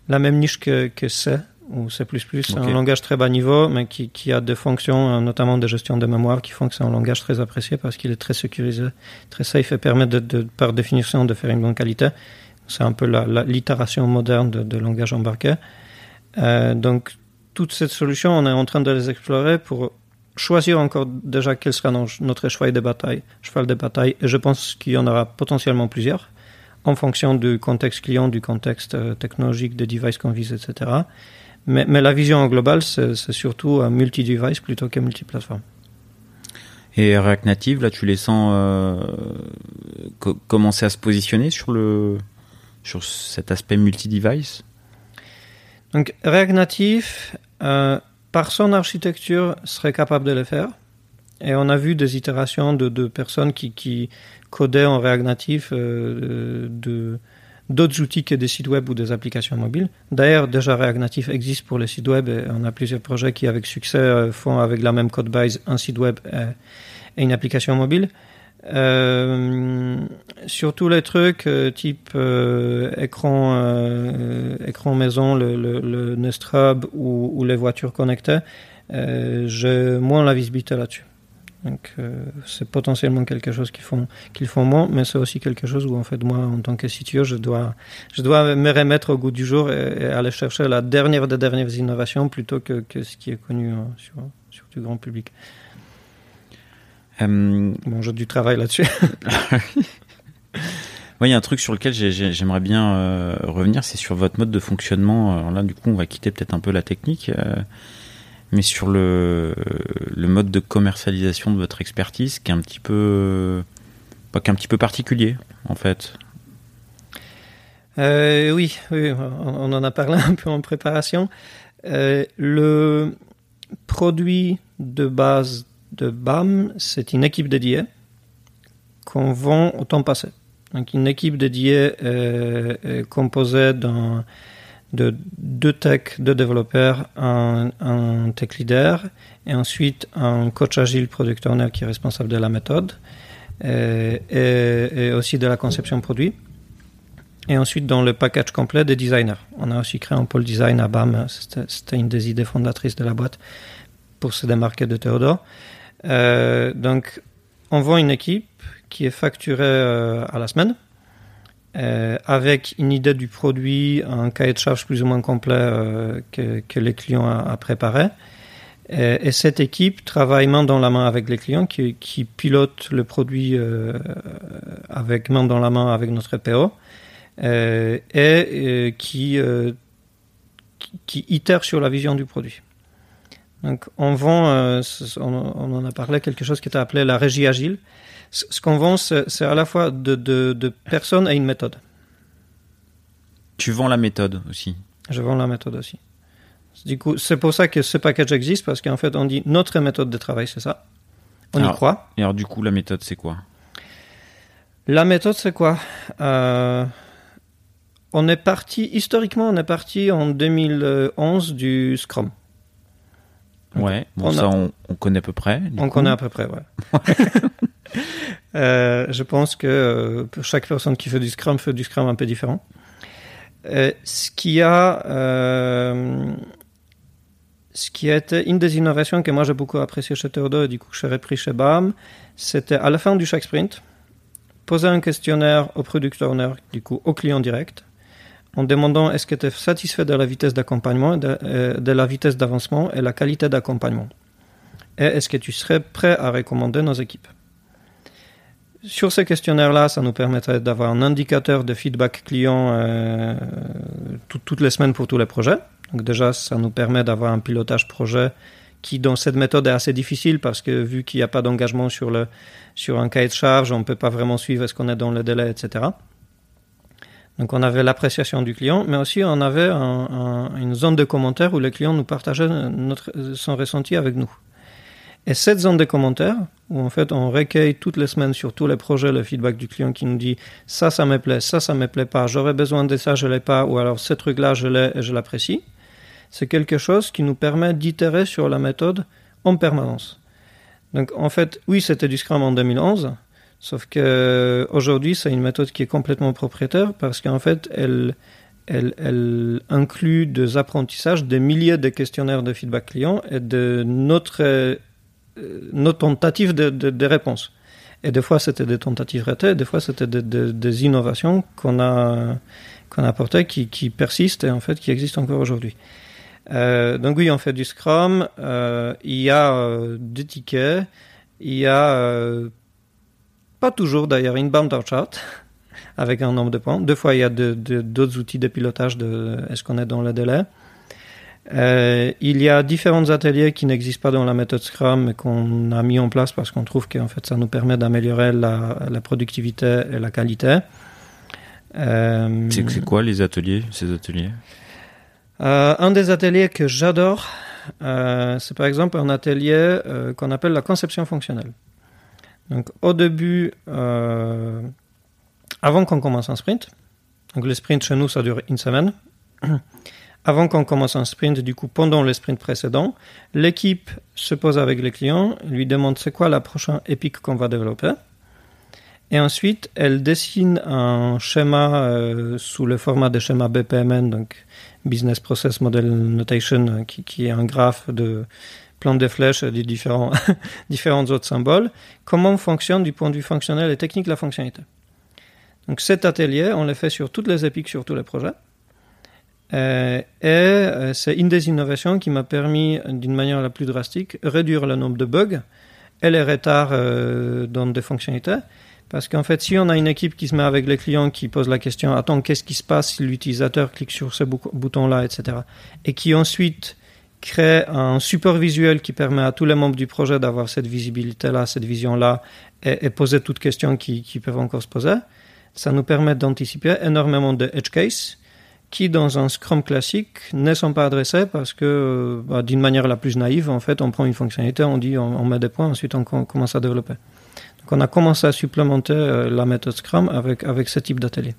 la même niche que, que C ou C++. C'est un langage très bas niveau, mais qui, qui, a des fonctions, euh, notamment de gestion de mémoire, qui font que c'est un langage très apprécié parce qu'il est très sécurisé, très safe et permet de, de, par définition de faire une bonne qualité. C'est un peu l'itération moderne de, de, langage embarqué. Euh, donc, toutes ces solutions, on est en train de les explorer pour choisir encore déjà quel sera notre cheval de bataille, cheval de bataille, et je pense qu'il y en aura potentiellement plusieurs, en fonction du contexte client, du contexte euh, technologique des devices qu'on vise, etc. Mais, mais la vision globale, c'est surtout un multi-device plutôt qu'un multi-plateforme. Et React Native, là, tu les sens euh, commencer à se positionner sur le sur cet aspect multi-device? Donc React Native, euh, par son architecture, serait capable de le faire. Et on a vu des itérations de, personnes qui, codaient en React Native euh, de, d'autres outils que des sites web ou des applications mobiles. D'ailleurs, déjà React Native existe pour les sites web et on a plusieurs projets qui, avec succès, euh, font avec la même code base un site web et une application mobile. Euh, sur tous les trucs euh, type euh, écran euh, écran maison, le, Nest Hub ou, les voitures connectées, j'ai moins la visibilité là-dessus. Donc c'est potentiellement quelque chose qu'ils font qu'ils font moins, mais c'est aussi quelque chose où en fait moi en tant que CTO je dois je dois me remettre au goût du jour et, aller chercher la dernière des dernières innovations plutôt que, que ce qui est connu sur, sur du grand public. Euh, bon, j'ai du travail là-dessus. il y a un truc sur lequel j'aimerais bien euh, revenir, c'est sur votre mode de fonctionnement. Alors là, du coup, on va quitter peut-être un peu la technique, euh, mais sur le, le mode de commercialisation de votre expertise, qui est un petit peu, pas qu'un petit peu particulier, en fait. oui, oui, on en a parlé un peu en préparation. le produit de base de BAM, c'est une équipe dédiée qu'on vend au temps passé. Donc une équipe dédiée est, composée d'un de deux techs, deux développeurs, un, tech leader et ensuite un coach agile product owner qui est responsable de la méthode et, et, aussi de la conception produit. Et ensuite dans le package complet des designers. On a aussi créé un pôle design à BAM, c'était une des idées fondatrices de la boîte pour se démarquer de Théodore. Euh, donc on voit une équipe qui est facturée euh, à la semaine euh, avec une idée du produit, un cahier de charge plus ou moins complet que, les clients a, préparé. Et, et, cette équipe travaille main dans la main avec les clients qui, pilote le produit avec main dans la main avec notre PO et qui itère sur la vision du produit. Donc on vend, on, on, en a parlé, quelque chose qui était appelé la régie agile ce qu'on vend, c'est à la fois de, de, de personnes et une méthode. Tu vends la méthode aussi Je vends la méthode aussi. Du coup, c'est pour ça que ce package existe, parce qu'en fait, on dit notre méthode de travail, c'est ça. On alors, y croit. Et alors, du coup, la méthode, c'est quoi? La méthode, c'est quoi? Euh, On est parti, historiquement, on est parti en 2011 du Scrum. Ouais, bon, on ça, a... on, on, connaît à peu près. On coup. connaît à peu près, ouais. euh, je pense que euh, chaque personne qui fait du Scrum fait du Scrum un peu différent. Euh, ce qui a, euh, ce qui a été une des innovations que moi j'ai beaucoup apprécié chez Théodore et du coup que j'ai repris chez BAM, c'était à la fin du chaque sprint, poser un questionnaire au product owner, du coup au client direct, en demandant est-ce que tu es satisfait de la vitesse d'accompagnement, de, de, la vitesse d'avancement et la qualité d'accompagnement? Et est-ce que tu serais prêt à recommander nos équipes? Sur ces questionnaires-là, ça nous permettrait d'avoir un indicateur de feedback client euh, tout, toutes les semaines pour tous les projets. Donc déjà, ça nous permet d'avoir un pilotage projet qui, dans cette méthode, est assez difficile parce que vu qu'il n'y a pas d'engagement sur, sur un cahier de charge, on ne peut pas vraiment suivre est-ce qu'on est dans le délai, etc. Donc on avait l'appréciation du client, mais aussi on avait un, un, une zone de commentaires où le client nous partageait notre, son ressenti avec nous. Et cette zone de commentaires, où en fait on recueille toutes les semaines sur tous les projets le feedback du client qui nous dit ça, ça me plaît, ça, ça me plaît pas, j'aurais besoin de ça, je l'ai pas, ou alors ce truc-là, je l'ai et je l'apprécie. C'est quelque chose qui nous permet d'itérer sur la méthode en permanence. Donc en fait, oui, c'était du Scrum en 2011, sauf que aujourd'hui c'est une méthode qui est complètement propriétaire parce qu'en fait elle elle, elle, inclut des apprentissages, des milliers de questionnaires de feedback client et de notre nos tentatives de, de, de réponse. Et des fois, c'était des tentatives ratées, des fois, c'était des, innovations qu'on a, qu'on a apportées qui, qui, persistent et en fait qui existent encore aujourd'hui. Euh, donc oui, on fait du Scrum. Euh, il y a euh, des tickets. Il y a euh, pas toujours d'ailleurs une bande chart avec un nombre de points. Deux fois, il y a d'autres outils de pilotage de est-ce qu'on est dans le délai? Euh, il y a différents ateliers qui n'existent pas dans la méthode Scrum, mais qu'on a mis en place parce qu'on trouve qu'en fait, ça nous permet d'améliorer la, la, productivité et la qualité. Euh, c'est quoi les ateliers, ces ateliers? Euh, Un des ateliers que j'adore, c'est par exemple un atelier qu'on appelle la conception fonctionnelle. Donc, au début, euh, avant qu'on commence un sprint, donc le sprint chez nous, ça dure une semaine avant qu'on commence un sprint, du coup, pendant le sprint précédent, l'équipe se pose avec le client, lui demande c'est quoi la prochaine épique qu'on va développer. Et ensuite, elle dessine un schéma euh, sous le format de schéma BPMN, donc Business Process Model Notation, qui, qui est un graphe de plan de flèches des différents, différents autres symboles. Comment fonctionne du point de vue fonctionnel et technique la fonctionnalité. Donc cet atelier, on le fait sur toutes les épiques, sur tous les projets. Euh, et euh, c'est une des innovations qui m'a permis, d'une manière la plus drastique, réduire le nombre de bugs et les retards euh, dans des fonctionnalités. Parce qu'en fait, si on a une équipe qui se met avec les clients, qui pose la question, attends, qu'est-ce qui se passe si l'utilisateur clique sur ce bouton-là, etc., et qui ensuite crée un support visuel qui permet à tous les membres du projet d'avoir cette visibilité-là, cette vision-là, et, poser toutes questions qui, peuvent encore se poser, ça nous permet d'anticiper énormément de edge cases qui, dans un Scrum classique, ne sont pas adressés parce que, bah, d'une manière la plus naïve, en fait, on prend une fonctionnalité, on dit, on, met des points, ensuite on commence à développer. Donc on a commencé à supplémenter euh, la méthode Scrum avec, avec ce type d'atelier.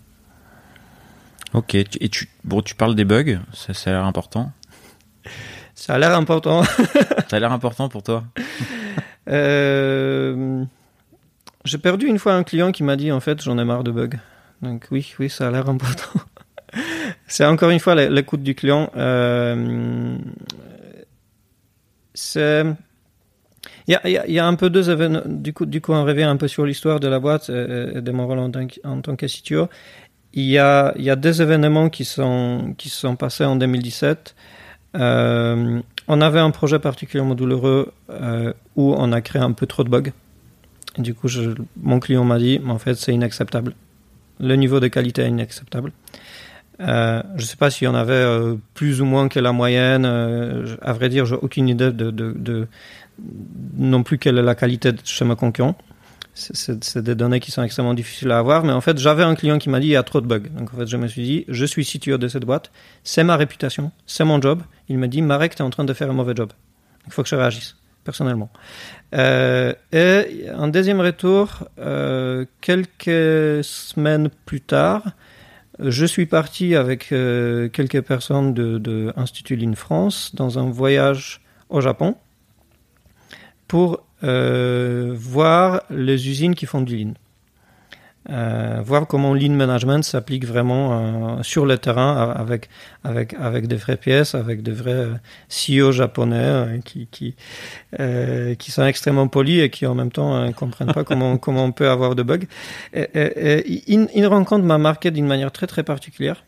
Ok, et tu, bon, tu parles des bugs, ça, ça a l'air important. Ça a l'air important. ça a l'air important pour toi euh, J'ai perdu une fois un client qui m'a dit, en fait, j'en ai marre de bugs. Donc oui, oui, ça a l'air important. c'est encore une fois l'écoute du client. Euh, c'est il y a, un peu deux événements. Du coup, du coup, on revient un peu sur l'histoire de la boîte et, de mon rôle en tant, en tant que CTO. Il y a, il y a deux événements qui sont, qui sont passés en 2017. Euh, on avait un projet particulièrement douloureux euh, où on a créé un peu trop de bugs. du coup, mon client m'a dit, en fait, c'est inacceptable. Le niveau de qualité est inacceptable. Euh, je ne sais pas s'il y en avait plus ou moins que la moyenne. Euh, à vrai dire, j'ai aucune idée de, de, non plus quelle est la qualité de chez mes concurrents. C'est des données qui sont extrêmement difficiles à avoir, mais en fait, j'avais un client qui m'a dit il y a trop de bugs. Donc en fait, je me suis dit, je suis CTO de cette boîte, c'est ma réputation, c'est mon job. Il me dit, Marek, tu es en train de faire un mauvais job. Il faut que je réagisse, personnellement. Euh, et un deuxième retour, euh, quelques semaines plus tard, je suis parti avec euh, quelques personnes de, de Institut France dans un voyage au Japon pour voir les usines qui font du Lean. Euh, voir comment Lean Management s'applique vraiment euh, sur le terrain avec, avec, avec des vraies pièces, avec de vrais CEO japonais euh, qui, qui, euh, qui sont extrêmement polis et qui en même temps ne comprennent pas comment, comment on peut avoir de bugs. Et, et, une, une rencontre m'a marqué d'une manière très très particulière.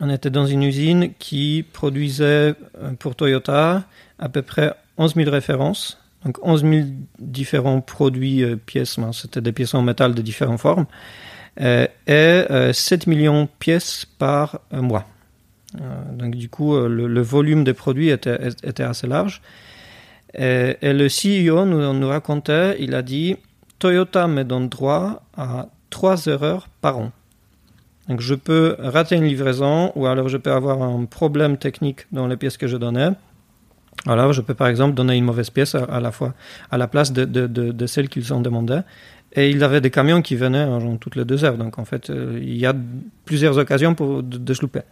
On était dans une usine qui produisait pour Toyota à peu près 11 000 références donc 11 000 différents produits, euh, pièces, ben, c'était des pièces en métal de différentes formes, euh, et 7 euh, millions de pièces par mois. donc du coup, le, volume des produits était, était assez large. Et, le CEO nous, nous racontait, il a dit, Toyota me donne droit à 3 erreurs par an. Donc je peux rater une livraison ou alors je peux avoir un problème technique dans les pièces que je donnais alors, je peux par exemple donner une mauvaise pièce à, la fois à la place de, de, de, celle qu'ils ont demandé. Et il avait des camions qui venaient en, toutes les deux heures. Donc, en fait, euh, il y a plusieurs occasions pour, de, se louper.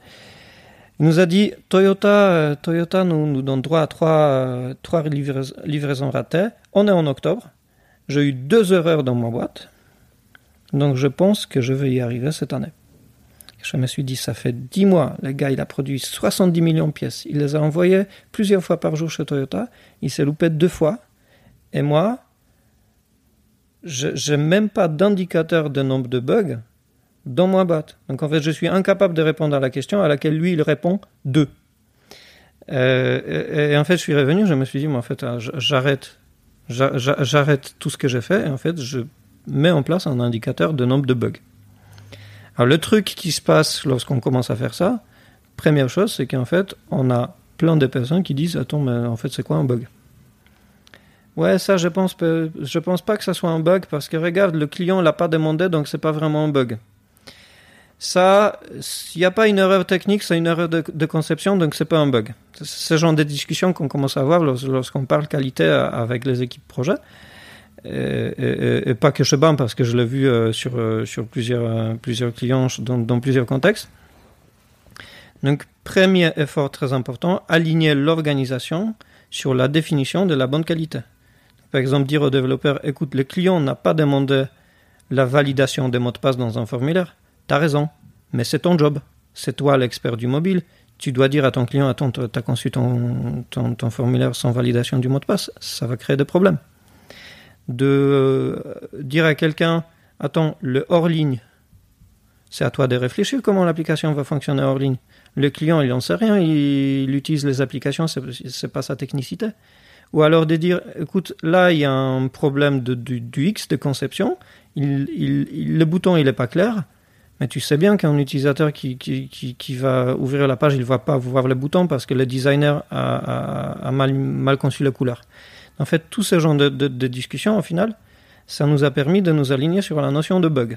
Il nous a dit Toyota, euh, Toyota nous, nous, donne droit à trois, euh, livraisons ratées. On est en octobre. J'ai eu deux erreurs dans ma boîte. Donc, je pense que je vais y arriver cette année. Je me suis dit, ça fait 10 mois, le gars, il a produit 70 millions de pièces. Il les a envoyées plusieurs fois par jour chez Toyota. Il s'est loupé deux fois. Et moi, je n'ai même pas d'indicateur de nombre de bugs dans ma boîte. Donc en fait, je suis incapable de répondre à la question à laquelle lui, il répond deux. Euh, et, en fait, je suis revenu, je me suis dit, moi, en fait, ah, j'arrête, j'arrête tout ce que j'ai fait et en fait, je mets en place un indicateur de nombre de bugs. Alors le truc qui se passe lorsqu'on commence à faire ça, première chose, c'est qu'en fait, on a plein de personnes qui disent Attends, mais en fait, c'est quoi un bug? Ouais, ça, je pense, je pense pas que ça soit un bug parce que regarde, le client l'a pas demandé, donc c'est pas vraiment un bug. Ça, il n'y a pas une erreur technique, c'est une erreur de, conception, donc c'est pas un bug. C'est ce genre de discussion qu'on commence à avoir lorsqu'on parle qualité avec les équipes projet et, pas que chez BAM, parce que je l'ai vu euh, sur, euh, sur plusieurs, euh, plusieurs clients dans, dans, plusieurs contextes. Donc, premier effort très important, aligner l'organisation sur la définition de la bonne qualité. Par exemple, dire au développeur, écoute, le client n'a pas demandé la validation des mots de passe dans un formulaire. Tu as raison, mais c'est ton job. C'est toi l'expert du mobile. Tu dois dire à ton client, attends, tu as conçu ton, ton formulaire sans validation du mot de passe. Ça va créer des problèmes de euh, dire à quelqu'un Attends, le hors-ligne, c'est à toi de réfléchir comment l'application va fonctionner hors ligne. Le client, il n'en sait rien, il, utilise les applications, c'est pas sa technicité. Ou alors de dire, écoute, là, il y a un problème de, du, X de conception, il, le bouton, il n'est pas clair, mais tu sais bien qu'un utilisateur qui, qui, qui, va ouvrir la page, il ne va pas voir le bouton parce que le designer a, a mal, mal conçu la couleur. En fait, tout ce genre de, de, discussions, au final, ça nous a permis de nous aligner sur la notion de bug.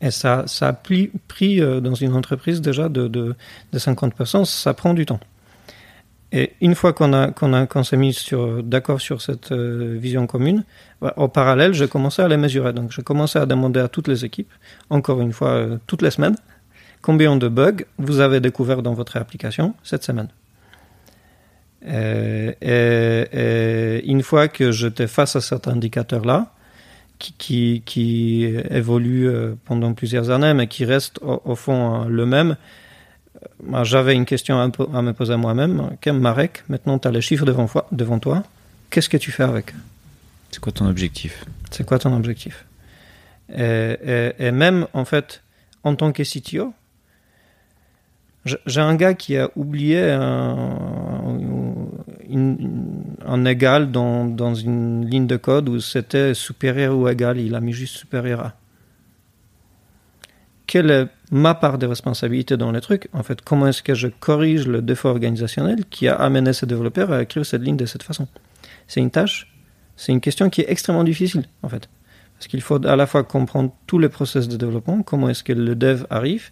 Et ça, ça a pris, euh, dans une entreprise déjà de, de, de 50%, ça prend du temps. Et une fois qu'on a qu'on s'est mis d'accord sur cette euh, vision commune, bah, au parallèle, j'ai commencé à les mesurer. Donc, j'ai commencé à demander à toutes les équipes, encore une fois, euh, toutes les semaines, combien de bugs vous avez découvert dans votre application cette semaine. Et, et, et une fois que j'étais face à cet indicateur-là, qui, qui, qui, évolue euh, pendant plusieurs années, mais qui reste au, au fond le même, j'avais une question à me poser à moi-même. Marek, maintenant tu as les chiffres devant, devant toi. Qu'est-ce que tu fais avec C'est quoi ton objectif? C'est quoi ton objectif? Et, et, et, même, en fait, en tant que CTO, j'ai un gars qui a oublié un, égal dans, dans une ligne de code où c'était supérieur ou égal. Il a mis juste supérieur à quelle est ma part de responsabilité dans le truc? En fait, comment est-ce que je corrige le défaut organisationnel qui a amené ce développeur à écrire cette ligne de cette façon? C'est une tâche, c'est une question qui est extrêmement difficile, en fait. Parce qu'il faut à la fois comprendre tous les process de développement, comment est-ce que le dev arrive,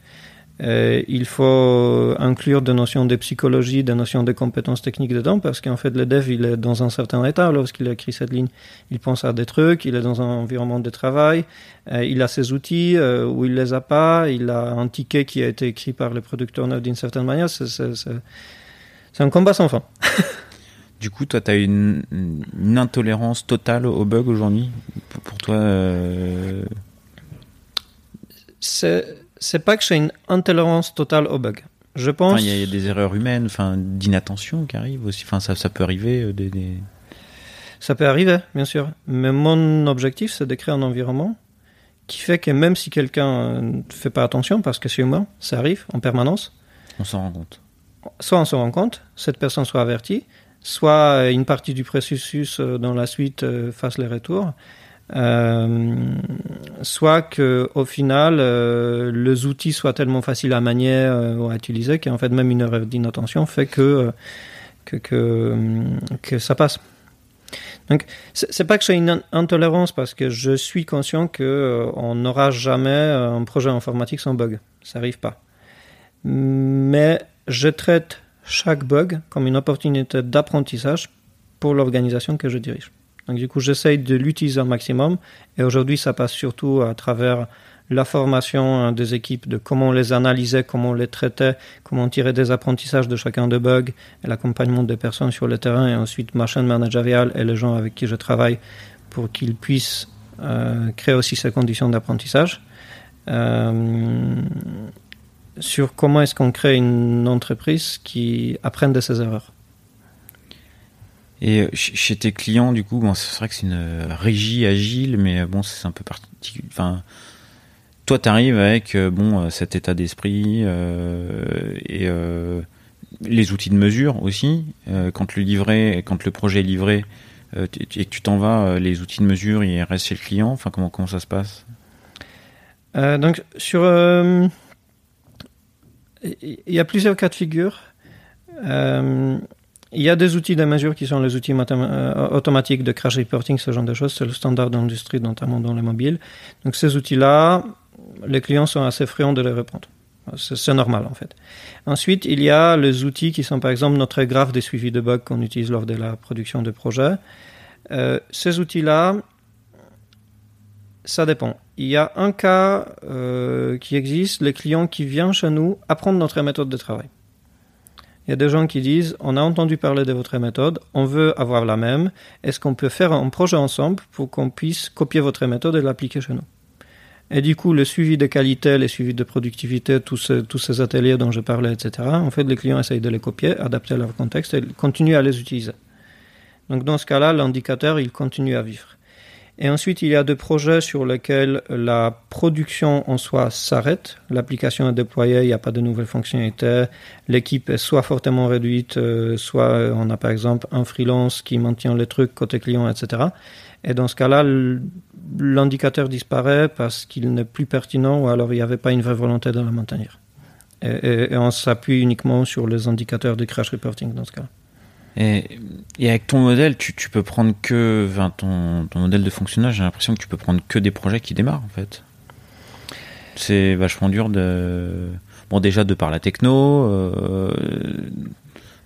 euh, il faut inclure des notions de psychologie, des notions de compétences techniques dedans, parce qu'en fait, le dev, il est dans un certain état lorsqu'il a écrit cette ligne. Il pense à des trucs, il est dans un environnement de travail, euh, il a ses outils euh, ou il les a pas, il a un ticket qui a été écrit par le producteur d'une certaine manière. C'est un combat sans fin. du coup, toi, tu as une, une, intolérance totale aux bugs aujourd'hui? Pour, pour, toi euh... C'est c'est pas que j'ai une intolérance totale aux bugs. Je pense. Il enfin, y, y, a des erreurs humaines, enfin, d'inattention qui arrivent aussi. Enfin, ça, ça peut arriver. Euh, des, des... Ça peut arriver, bien sûr. Mais mon objectif, c'est de créer un environnement qui fait que même si quelqu'un ne fait pas attention, parce que c'est humain, ça arrive en permanence. On s'en rend compte. Soit on s'en rend compte, cette personne soit avertie, soit une partie du processus euh, dans la suite euh, fasse les retours. Euh, soit que au final euh, les outils soient tellement faciles à manier euh, ou à utiliser qu'en fait même une erreur d'inattention fait que que, que, ça passe. Donc c'est pas que j'ai une intolérance parce que je suis conscient que on n'aura jamais un projet informatique sans bug, ça arrive pas. Mais je traite chaque bug comme une opportunité d'apprentissage pour l'organisation que je dirige. Donc du coup, j'essaye de l'utiliser au maximum. Et aujourd'hui, ça passe surtout à travers la formation hein, des équipes de comment les analyser, comment les traiter, comment tirer des apprentissages de chacun des bugs, l'accompagnement des personnes sur le terrain, et ensuite ma chaîne managériale et les gens avec qui je travaille pour qu'ils puissent euh, créer aussi ces conditions d'apprentissage. Euh, sur comment est-ce qu'on crée une entreprise qui apprenne de ses erreurs. Et euh, chez tes clients, du coup, bon, c'est vrai que c'est une euh, régie agile, mais euh, bon, c'est un peu particulier. Enfin, toi, tu arrives avec bon cet état d'esprit euh, et euh, les outils de mesure aussi. Euh, quand le livret, quand le projet est livré et que tu t'en vas, les outils de mesure, ils restent chez le client. Enfin, comment comment ça se passe? Donc sur, il y a plusieurs cas de figure. Il y a des outils de mesure qui sont les outils euh, automatiques de crash reporting, ce genre de choses. C'est le standard d'industrie, notamment dans les mobiles. Donc ces outils-là, les clients sont assez friands de les répondre. C'est normal en fait. Ensuite, il y a les outils qui sont par exemple notre graphe de suivi de bugs qu'on utilise lors de la production de projets. Euh, ces outils-là, ça dépend. Il y a un cas euh, qui existe, les clients qui viennent chez nous apprendre notre méthode de travail. Il y a des gens qui disent on a entendu parler de votre méthode, on veut avoir la même. Est-ce qu'on peut faire un projet ensemble pour qu'on puisse copier votre méthode et l'appliquer chez nous? Et du coup, le suivi de qualité, le suivi de productivité, tous ces, tous ces ateliers dont je parlais, etc. En fait, les clients essayent de les copier, adapter à leur contexte et continuent à les utiliser. Donc dans ce cas-là, l'indicateur, il continue à vivre. Et ensuite, il y a des projets sur lesquels la production en soi s'arrête. L'application est déployée, il n'y a pas de nouvelles fonctionnalités. L'équipe est soit fortement réduite, euh, soit on a par exemple un freelance qui maintient les trucs côté client, etc. Et dans ce cas-là, l'indicateur disparaît parce qu'il n'est plus pertinent ou alors il n'y avait pas une vraie volonté de le maintenir. Et, et, et on s'appuie uniquement sur les indicateurs de crash reporting dans ce cas-là. Et, avec ton modèle, tu, peux prendre que. Ton, modèle de fonctionnage, j'ai l'impression que tu peux prendre que des projets qui démarrent, en fait. C'est vachement dur de. Bon, déjà de par la techno. euh,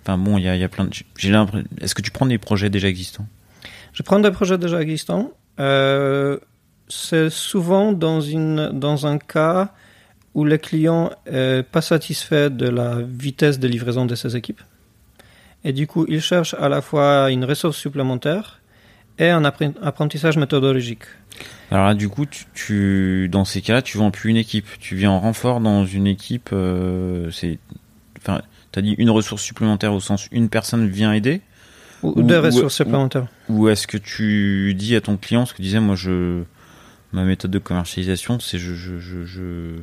Enfin bon, il y a, il y a plein de. J'ai l'impression. Est-ce que tu prends des projets déjà existants? Je prends des projets déjà existants. Euh, c'est souvent dans, une, dans un cas où le client n'est pas satisfait de la vitesse de livraison de ses équipes. Et du coup, il cherche à la fois une ressource supplémentaire et un appren- apprentissage méthodologique. Alors là, du coup, tu, tu dans ces cas-là, tu vends plus une équipe. Tu viens en renfort dans une équipe. euh, c'est. Enfin, t'as dit une ressource supplémentaire au sens une personne vient aider. Ou, Ou- ou- ressources ou- supplémentaires. Ou est-ce que tu dis à ton client ce que disais moi je ma méthode de commercialisation c'est je je je, je-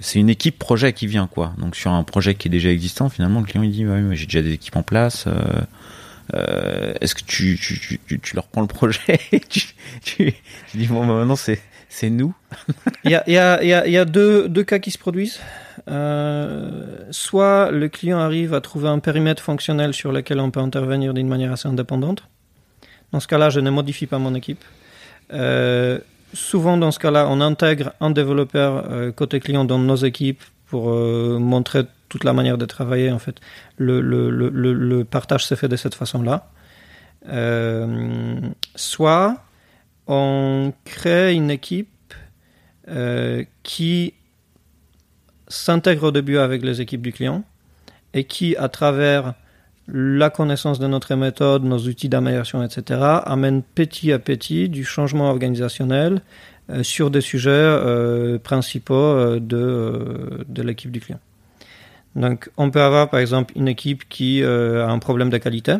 c'est une équipe projet qui vient quoi donc sur un projet qui est déjà existant finalement le client il dit ouais mais j'ai déjà des équipes en place euh, euh, est-ce que tu tu, tu, tu, leur prends le projet et tu, dis bon bah, maintenant c'est c'est nous Il y a, y a- y y a deux, deux cas qui se produisent. Euh, soit le client arrive à trouver un périmètre fonctionnel sur lequel on peut intervenir d'une manière assez indépendante. Dans ce cas-là, je ne modifie pas mon équipe. Euh, souvent, dans ce cas-là, on intègre un développeur euh, côté client dans nos équipes pour euh, montrer toute la manière de travailler. En fait, le, partage se fait de cette façon-là. Euh, soit on crée une équipe qui s'intègre au début avec les équipes du client et qui, à travers la connaissance de notre méthode, nos outils d'amélioration, etc., amène petit à petit du changement organisationnel euh, sur des sujets euh, principaux euh, de, de l'équipe du client. Donc, on peut avoir par exemple une équipe qui a un problème de qualité.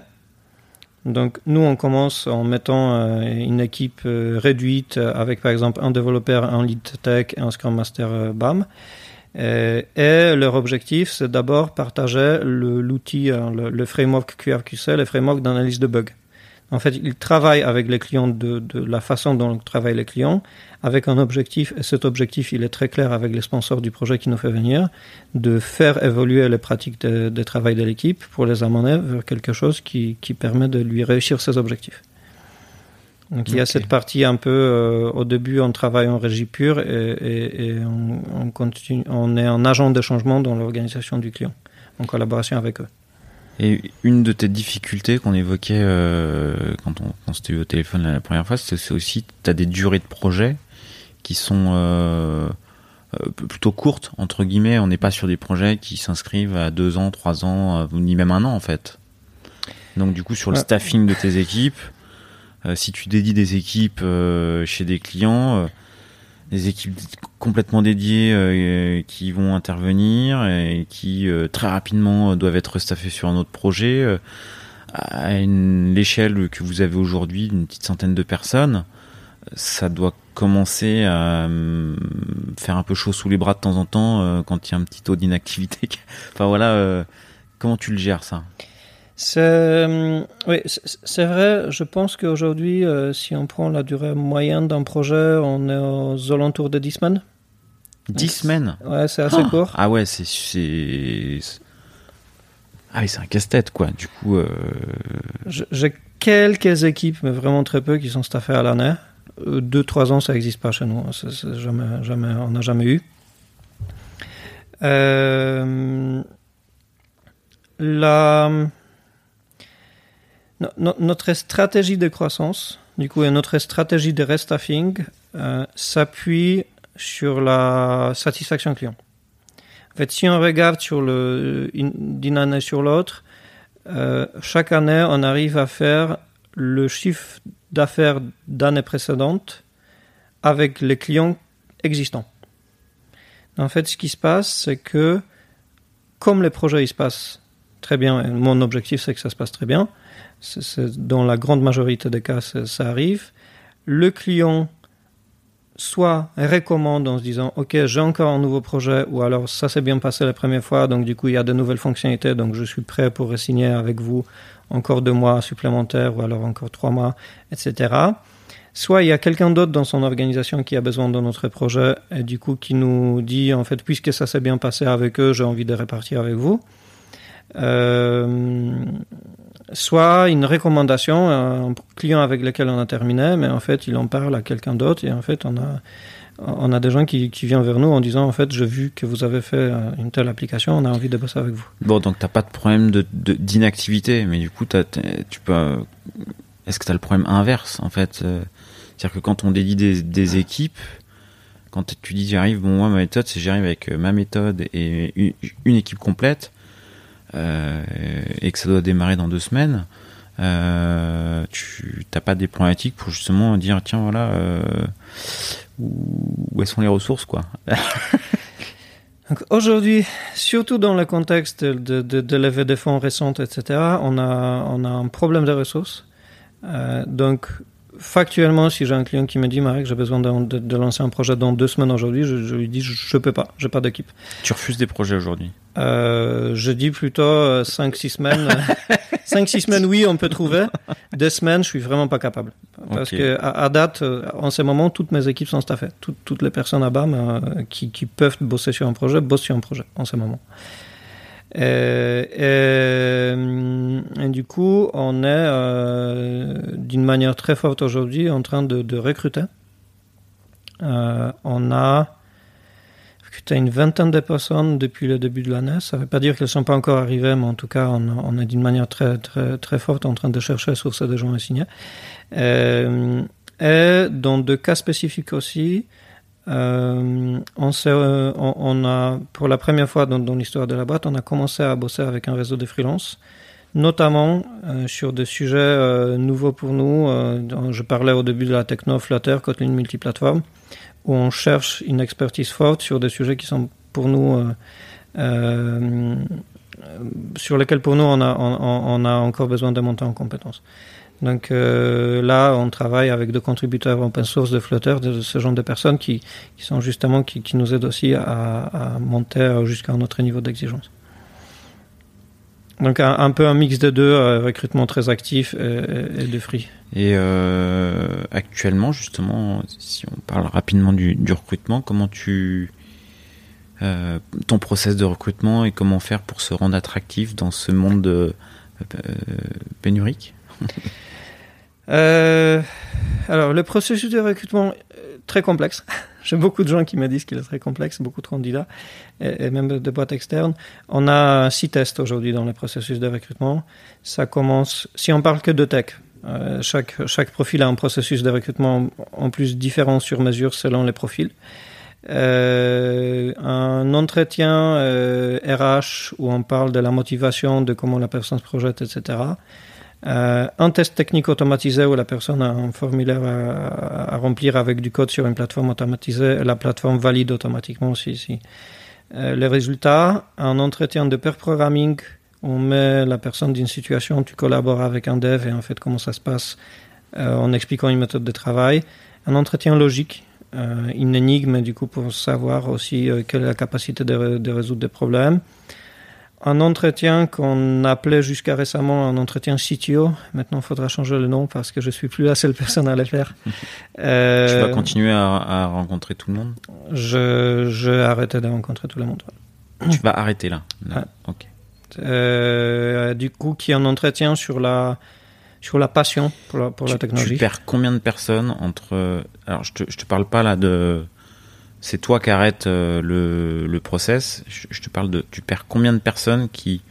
Donc, nous, on commence en mettant une équipe réduite avec par exemple un développeur, un lead tech et un Scrum Master BAM. Euh, et leur objectif, c'est d'abord partager l'outil, euh, le, framework QRQC, le framework d'analyse de bugs. En fait, ils travaillent avec les clients de, la façon dont travaillent les clients, avec un objectif, et cet objectif, il est très clair avec les sponsors du projet qui nous fait venir, de faire évoluer les pratiques de, travail de l'équipe pour les amener vers quelque chose qui permet de lui réussir ses objectifs. Donc il y a cette partie un peu, euh, au début, on travaille en régie pure et, et- et on, on continue, on est un agent de changement dans l'organisation du client, en collaboration avec eux. Et une de tes difficultés qu'on évoquait euh, quand on, quand s'était eu au téléphone la première fois, c'est aussi tu as des durées de projet qui sont euh, euh, plutôt courtes entre guillemets. On n'est pas sur des projets qui s'inscrivent à deux ans, trois ans, euh, ni même un an en fait. Donc du coup sur le Ouais. staffing de tes équipes, si tu dédies des équipes euh, chez des clients, euh, des équipes complètement dédiées euh, qui vont intervenir et qui euh, très rapidement euh, doivent être staffées sur un autre projet euh, à l'échelle que vous avez aujourd'hui d'une petite centaine de personnes ça doit commencer à euh, faire un peu chaud sous les bras de temps en temps euh, quand il y a un petit taux d'inactivité. Enfin voilà euh, comment tu le gères ça? C'est euh, oui, vrai. Je pense qu'aujourd'hui, euh, si on prend la durée moyenne d'un projet, on est aux alentours de 10 semaines. dix Donc, semaines Ouais, c'est assez Ah court. ah ouais c'est ah oui c'est un casse-tête quoi du coup euh, J'ai quelques équipes, mais vraiment très peu, qui sont staffées à l'année. Deux, trois ans, ça n'existe pas chez nous. C'est jamais, jamais, on n'a jamais eu. Euh, la, no- no- notre stratégie de croissance, du coup, et notre stratégie de restaffing euh, s'appuie sur la satisfaction client. En fait, si on regarde sur le, une- d'une année sur l'autre, euh, chaque année, on arrive à faire le chiffre d'affaires d'année précédente avec les clients existants. En fait, ce qui se passe, c'est que comme les projets se passent très bien, et mon objectif c'est que ça se passe très bien, dans la grande majorité des cas, ça arrive, le client soit recommande en se disant ok j'ai encore un nouveau projet ou alors ça s'est bien passé la première fois donc du coup il y a de nouvelles fonctionnalités donc je suis prêt pour signer avec vous encore deux mois supplémentaires ou alors encore trois mois etc soit il y a quelqu'un d'autre dans son organisation qui a besoin de notre projet et du coup qui nous dit en fait puisque ça s'est bien passé avec eux j'ai envie de répartir avec vous. Euh, soit une recommandation, un client avec lequel on a terminé, mais en fait il en parle à quelqu'un d'autre et en fait on a on a des gens qui, qui viennent vers nous en disant en fait j'ai vu que vous avez fait euh, une telle application, on a envie de bosser avec vous. Bon, donc t'as pas de problème de, d'inactivité, mais du coup tu peux. Est-ce que tu as le problème inverse en fait C'est-à-dire que quand on dédie des, des équipes, quand tu dis j'arrive, bon moi ma méthode c'est j'arrive avec ma méthode et une, une équipe complète euh, et que ça doit démarrer dans deux semaines. Euh, tu t'as pas des problématiques pour justement dire tiens voilà euh, où, sont les ressources quoi? Aujourd'hui, surtout dans le contexte de, de, de levée de fonds récentes, etc., on a, on a un problème de ressources. Euh, donc, factuellement, si j'ai un client qui me dit, Marek, j'ai besoin de, de, lancer un projet dans deux semaines aujourd'hui, je, je, lui dis, je, ne peux pas, j'ai pas d'équipe. Tu refuses des projets aujourd'hui? Euh, Je dis plutôt 5-6 semaines. 5-6 semaines, oui, on peut trouver. Deux semaines, je suis vraiment pas capable. Parce que à, date, euh, en ce moment, toutes mes équipes sont staffées. Toutes, toutes les personnes à BAM euh, qui, qui, peuvent bosser sur un projet bossent sur un projet en ce moment. Et, et, et du coup, on est euh, d'une manière très forte aujourd'hui en train de, de recruter. Euh, on a une vingtaine de personnes depuis le début de l'année. Ça ne veut pas dire qu'elles ne sont pas encore arrivées, mais en tout cas, on, est d'une manière très, très, très forte en train de chercher sur ces des gens à signer. Euh, et dans deux cas spécifiques aussi, euh, on, euh, on, a, pour la première fois dans, dans l'histoire de la boîte, on a commencé à bosser avec un réseau de freelance, notamment euh, sur des sujets euh, nouveaux pour nous. je parlais au début de la techno Flutter, Kotlin multiplateforme où on cherche une expertise forte sur des sujets qui sont pour nous euh, euh, sur lesquels pour nous on a, encore besoin de monter en compétences. Donc euh, là, on travaille avec des contributeurs open source de Flutter, de, ce genre de personnes qui, sont justement qui, nous aident aussi à, à monter jusqu'à un autre niveau d'exigence. Donc un, un, peu un mix de deux, euh, recrutement très actif et, et de free. Et euh, actuellement, justement, si on parle rapidement du, du recrutement, comment tu euh, ton process de recrutement et comment faire pour se rendre attractif dans ce monde de, euh, pénurique? Alors le processus de recrutement très complexe. J'ai beaucoup de gens qui me disent qu'il est très complexe, beaucoup de candidats, et, même de boîtes externes. On a six tests aujourd'hui dans le processus de recrutement. Ça commence, si on parle que de tech, euh, chaque, chaque profil a un processus de recrutement en plus différent sur mesure selon les profils. Euh, un entretien euh, RH où on parle de la motivation, de comment la personne se projette, etc. Euh, un test technique automatisé où la personne a un formulaire à, remplir avec du code sur une plateforme automatisée la plateforme valide automatiquement si, si. Euh, les résultats, un entretien de pair programming, on met la personne d'une situation, tu collabores avec un dev et en fait comment ça se passe euh, en expliquant une méthode de travail, un entretien logique, une énigme du coup pour savoir aussi quelle est la capacité de résoudre des problèmes un entretien qu'on appelait jusqu'à récemment un entretien CTO. Maintenant, il faudra changer le nom parce que je suis plus la seule personne à le faire. Euh, tu vas continuer à, à, rencontrer tout le monde? Je, je vais arrêter de rencontrer tout le monde. Tu vas arrêter là, là. Ah. Ok. Euh, du coup, qui est un entretien sur la sur la passion pour la, pour tu, la technologie. Tu perds combien de personnes entre alors je te je te parle pas là de c'est toi qui arrêtes euh, le, le process. Je, je, te parle de, tu perds combien de personnes qui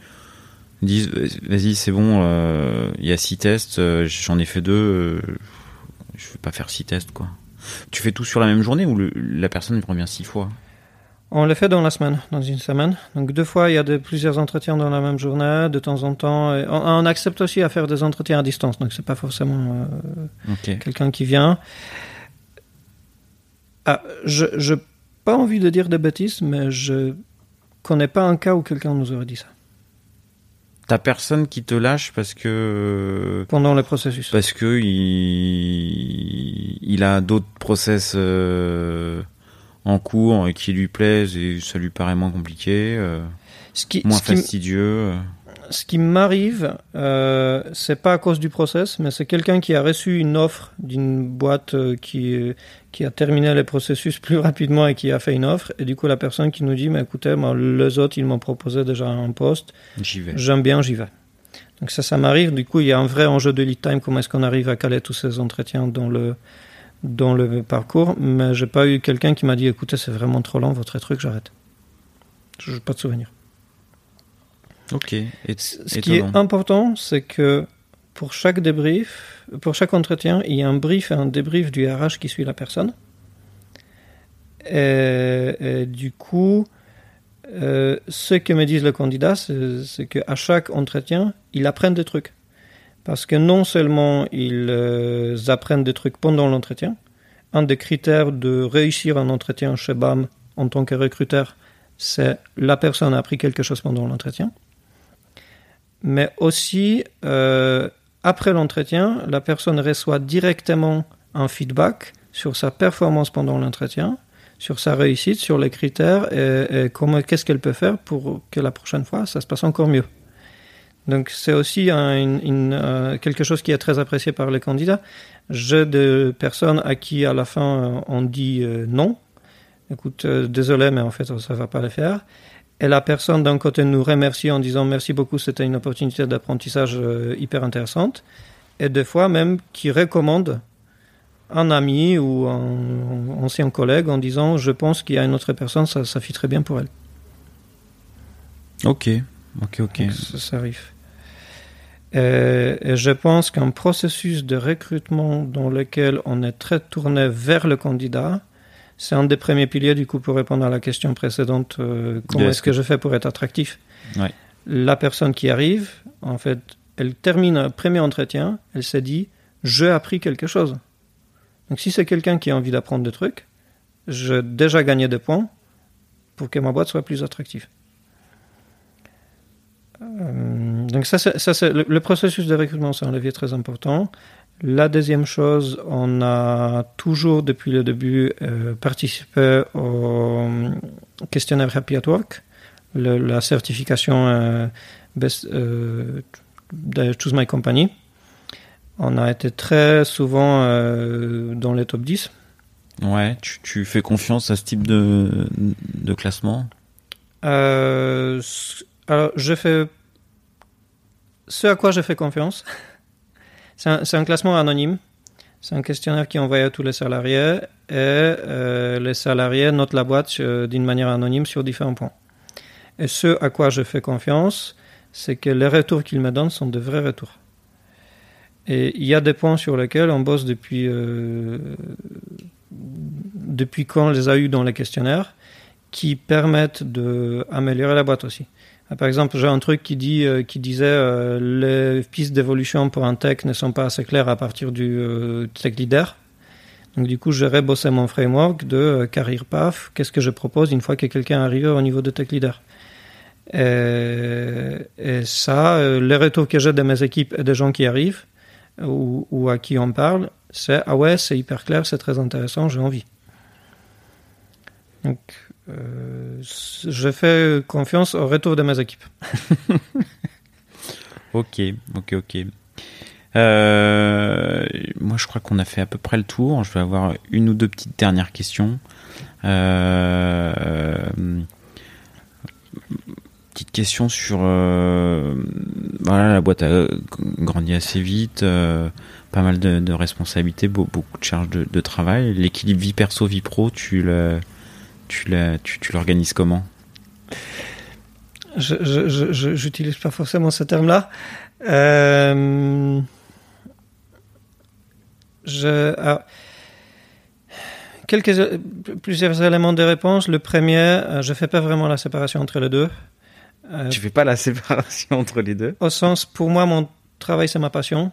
disent, vas-y, c'est bon, il euh, y a six tests, euh, j'en ai fait deux, euh, je vais pas faire six tests, quoi. Tu fais tout sur la même journée ou le, la personne revient six fois? On le fait dans la semaine, dans une semaine. Donc deux fois, il y a de, plusieurs entretiens dans la même journée, de temps en temps. On, on, accepte aussi à faire des entretiens à distance, donc c'est pas forcément okay. quelqu'un qui vient. Ah, je n'ai pas envie de dire des bêtises, mais je connais pas un cas où quelqu'un nous aurait dit ça. T'as personne qui te lâche parce que pendant le processus. Parce que il, il a d'autres process euh, en cours et qui lui plaisent et ça lui paraît moins compliqué, euh, ce qui, moins ce fastidieux. Qui ce qui m'arrive, euh, c'est pas à cause du process, mais c'est quelqu'un qui a reçu une offre d'une boîte euh, qui, qui a terminé le processus plus rapidement et qui a fait une offre. Et du coup, la personne qui nous dit, mais écoutez, moi, les autres, ils m'ont proposé déjà un poste. J'y vais. J'aime bien, j'y vais. Donc ça, ça m'arrive. Du coup, il y a un vrai enjeu de lead time. Comment est-ce qu'on arrive à caler tous ces entretiens dans le, dans le parcours, mais j'ai pas eu quelqu'un qui m'a dit écoutez, c'est vraiment trop lent votre truc, j'arrête. Je n'ai pas de souvenir. Ok. Et, Ce qui est important, c'est que pour chaque débrief, pour chaque entretien, il y a un brief et un débrief du RH qui suit la personne. Et, du coup, euh, ce que me disent les candidats, c'est qu'à chaque entretien, ils apprennent des trucs. Parce que non seulement ils euh, apprennent des trucs pendant l'entretien, un des critères de réussir un entretien chez BAM en tant que recruteur, c'est la personne a appris quelque chose pendant l'entretien. Mais aussi, euh, après l'entretien, la personne reçoit directement un feedback sur sa performance pendant l'entretien, sur sa réussite, sur les critères et, qu'est-ce qu'elle peut faire pour que la prochaine fois, ça se passe encore mieux. Donc c'est aussi euh, quelque chose qui est très apprécié par les candidats. J'ai des personnes à qui à la fin euh, on dit euh, non. Écoute, désolé, mais en fait ça va pas le faire. Et la personne d'un côté nous remercie en disant merci beaucoup, c'était une opportunité d'apprentissage hyper intéressante. Et des fois même qui recommande un ami ou un, ancien collègue en disant je pense qu'il y a une autre personne, ça, ça fit très bien pour elle. Ok, ok, ok. ça arrive. Et, je pense qu'un processus de recrutement dans lequel on est très tourné vers le candidat, c'est un des premiers piliers du coup pour répondre à la question précédente euh, comment est-ce que je fais pour être attractif? La personne qui arrive, en fait, elle termine un premier entretien, elle s'est dit j'ai appris quelque chose. Donc si c'est quelqu'un qui a envie d'apprendre des trucs, j'ai déjà gagné des points pour que ma boîte soit plus attractive. Euh, donc ça, c'est, le, processus de recrutement, c'est un levier très important. La deuxième chose, on a toujours depuis le début euh, participé au questionnaire Happy at Work, la certification euh, best, de Choose My Company. On a été très souvent dans les top 10. Ouais, tu, fais confiance à ce type de, de classement? Alors, je fais ce à quoi je fais confiance. C'est un, classement anonyme. C'est un questionnaire qui est envoyé à tous les salariés et euh, les salariés notent la boîte euh, d'une manière anonyme sur différents points. Et ce à quoi je fais confiance, c'est que les retours qu'ils me donnent sont de vrais retours. Et il y a des points sur lesquels on bosse depuis, euh, depuis quand on les a eus dans les questionnaires qui permettent d'améliorer la boîte aussi. Ah, par exemple, j'ai un truc qui, dit, euh, qui disait euh, les pistes d'évolution pour un tech ne sont pas assez claires à partir du euh, tech leader. Donc du coup, j'ai rebossé mon framework de career path. Qu'est-ce que je propose une fois que quelqu'un arrive au niveau de tech leader? Et, et ça, les retours que j'ai de mes équipes et des gens qui arrivent ou, ou à qui on parle, c'est ah ouais, c'est hyper clair, c'est très intéressant, j'ai envie. Donc euh, je fais confiance au retour de mes équipes. ok, ok, ok. Euh, moi, je crois qu'on a fait à peu près le tour. Je vais avoir une ou deux petites dernières questions. Euh, petite question sur voilà la boîte a grandi assez vite, pas mal de, responsabilités, beaucoup de charges de, de travail. L'équilibre vie perso vie pro, tu le tu l'organises comment? Je n'utilise pas forcément ce terme-là. Euh, je, quelques, plusieurs éléments de réponse. Le premier, euh, je fais pas vraiment la séparation entre les deux. Euh, tu fais pas la séparation entre les deux? Au sens, pour moi, mon travail, c'est ma passion.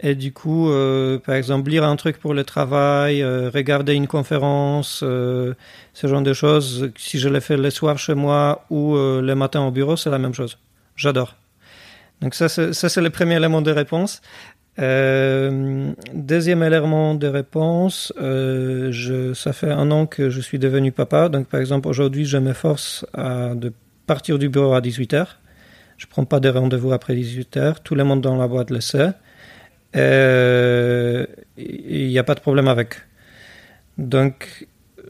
Et du coup, euh, par exemple, lire un truc pour le travail, euh, regarder une conférence, euh, ce genre de choses, si je les fais le soir chez moi ou le matin au bureau, c'est la même chose. J'adore. Donc ça, c'est le premier élément de réponse. deuxième élément de réponse, je, ça fait un an que je suis devenu papa. Donc par exemple, aujourd'hui, je m'efforce de partir du bureau à 18h. Je prends pas de rendez-vous après 18h. Tout le monde dans la boîte le sait il euh, n'y a pas de problème avec. Donc,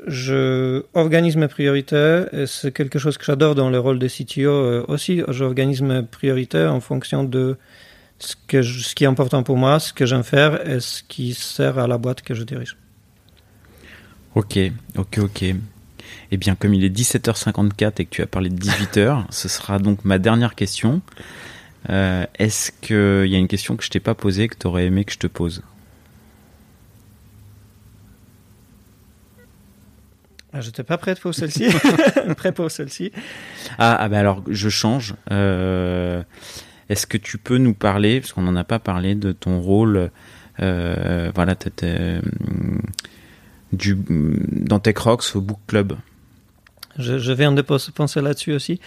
je organise mes priorités et c'est quelque chose que j'adore dans le rôle de CTO euh, aussi. J'organise mes priorités en fonction de ce, ce qui est important pour moi, ce que j'aime faire et ce qui sert à la boîte que je dirige. Ok, ok, ok. Eh bien, comme il est 17h54 et que tu as parlé de 18h, ce sera donc ma dernière question. Euh, est-ce qu'il y a une question que je t'ai pas posée que tu aurais aimé que je te pose? Ah, Je n'étais pas prêt pour celle-ci. prêt pour celle-ci. Ah, ah ben alors, je change. Euh, est-ce que tu peux nous parler, parce qu'on n'en a pas parlé, de ton rôle euh, voilà, du, dans TechRox au Book Club? Je, je viens de penser là-dessus aussi.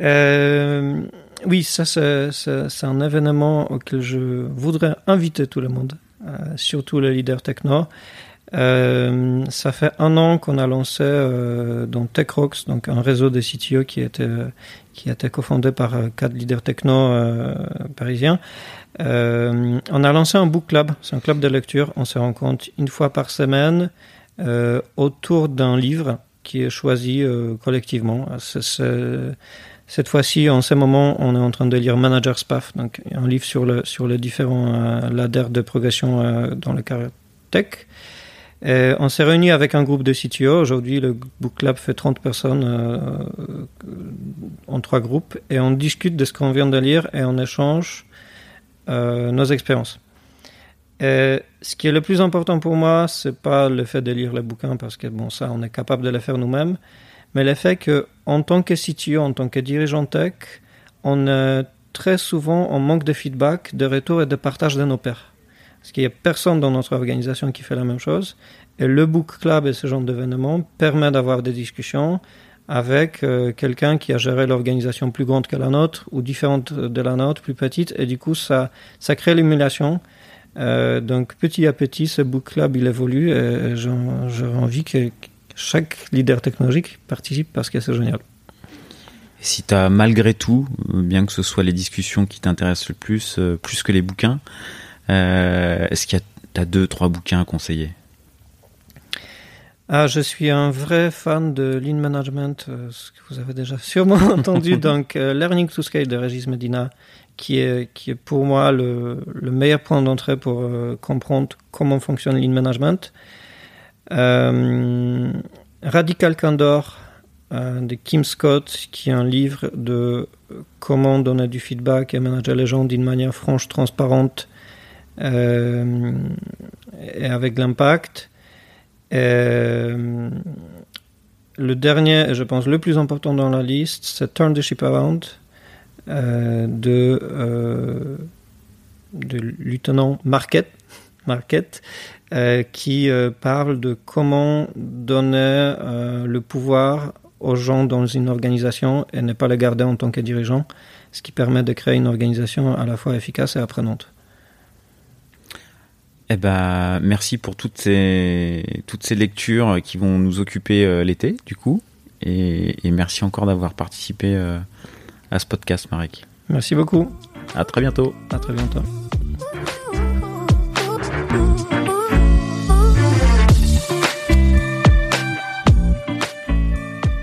Euh, oui, ça, c'est un événement auquel je voudrais inviter tout le monde, euh, surtout les leaders techno. Euh, ça fait un an qu'on a lancé euh, dans TechRox, donc un réseau de CTO qui qui a été cofondé par euh, quatre leaders techno parisiens. On a lancé un book club, c'est un club de lecture. On se rencontre une fois par semaine autour d'un livre qui est choisi collectivement. C'est, cette fois-ci, en ce moment, on est en train de lire Manager's Path, donc un livre sur, le, sur les différents euh, de progression euh, dans le carrière tech. Et on s'est réunis avec un groupe de CTO. Aujourd'hui, le Book Club fait 30 personnes euh, en trois groupes et on discute de ce qu'on vient de lire et on échange euh, nos expériences. Ce qui est le plus important pour moi, c'est pas le fait de lire le bouquin parce que bon, ça, on est capable de le faire nous-mêmes mais le fait qu'en tant que CTO, en tant que dirigeant tech, on est très souvent en manque de feedback, de retour et de partage de nos pairs. Parce qu'il n'y a personne dans notre organisation qui fait la même chose. Et le Book Club et ce genre d'événement permet d'avoir des discussions avec euh, quelqu'un qui a géré l'organisation plus grande que la nôtre ou différente de la nôtre, plus petite. Et du coup, ça, ça crée l'émulation. Euh, donc petit à petit, ce Book Club, il évolue et j'ai envie que chaque leader technologique participe parce que c'est génial. Et si tu as malgré tout, euh, bien que ce soit les discussions qui t'intéressent le plus, euh, plus que les bouquins, euh, est-ce qu'il y a as deux, trois bouquins à conseiller? Ah, je suis un vrai fan de Lean Management, ce que vous avez déjà sûrement entendu. Donc, Learning to Scale de Régis Medina, qui est, qui est pour moi le, le meilleur point d'entrée pour comprendre comment fonctionne Lean Management. Euh, Radical Candor euh, de Kim Scott, qui est un livre de comment donner du feedback et manager les gens d'une manière franche, transparente euh, et avec l'impact. le dernier, et je pense le plus important dans la liste, c'est Turn the Ship Around de, lieutenant Marquette, Marquette euh, qui euh, parle de comment donner euh, le pouvoir aux gens dans une organisation et ne pas les garder en tant que dirigeant, ce qui permet de créer une organisation à la fois efficace et apprenante. Eh ben, merci pour toutes ces, toutes ces lectures qui vont nous occuper l'été, du coup. Et, et merci encore d'avoir participé à ce podcast, Marek. Merci beaucoup. À très bientôt. À très bientôt.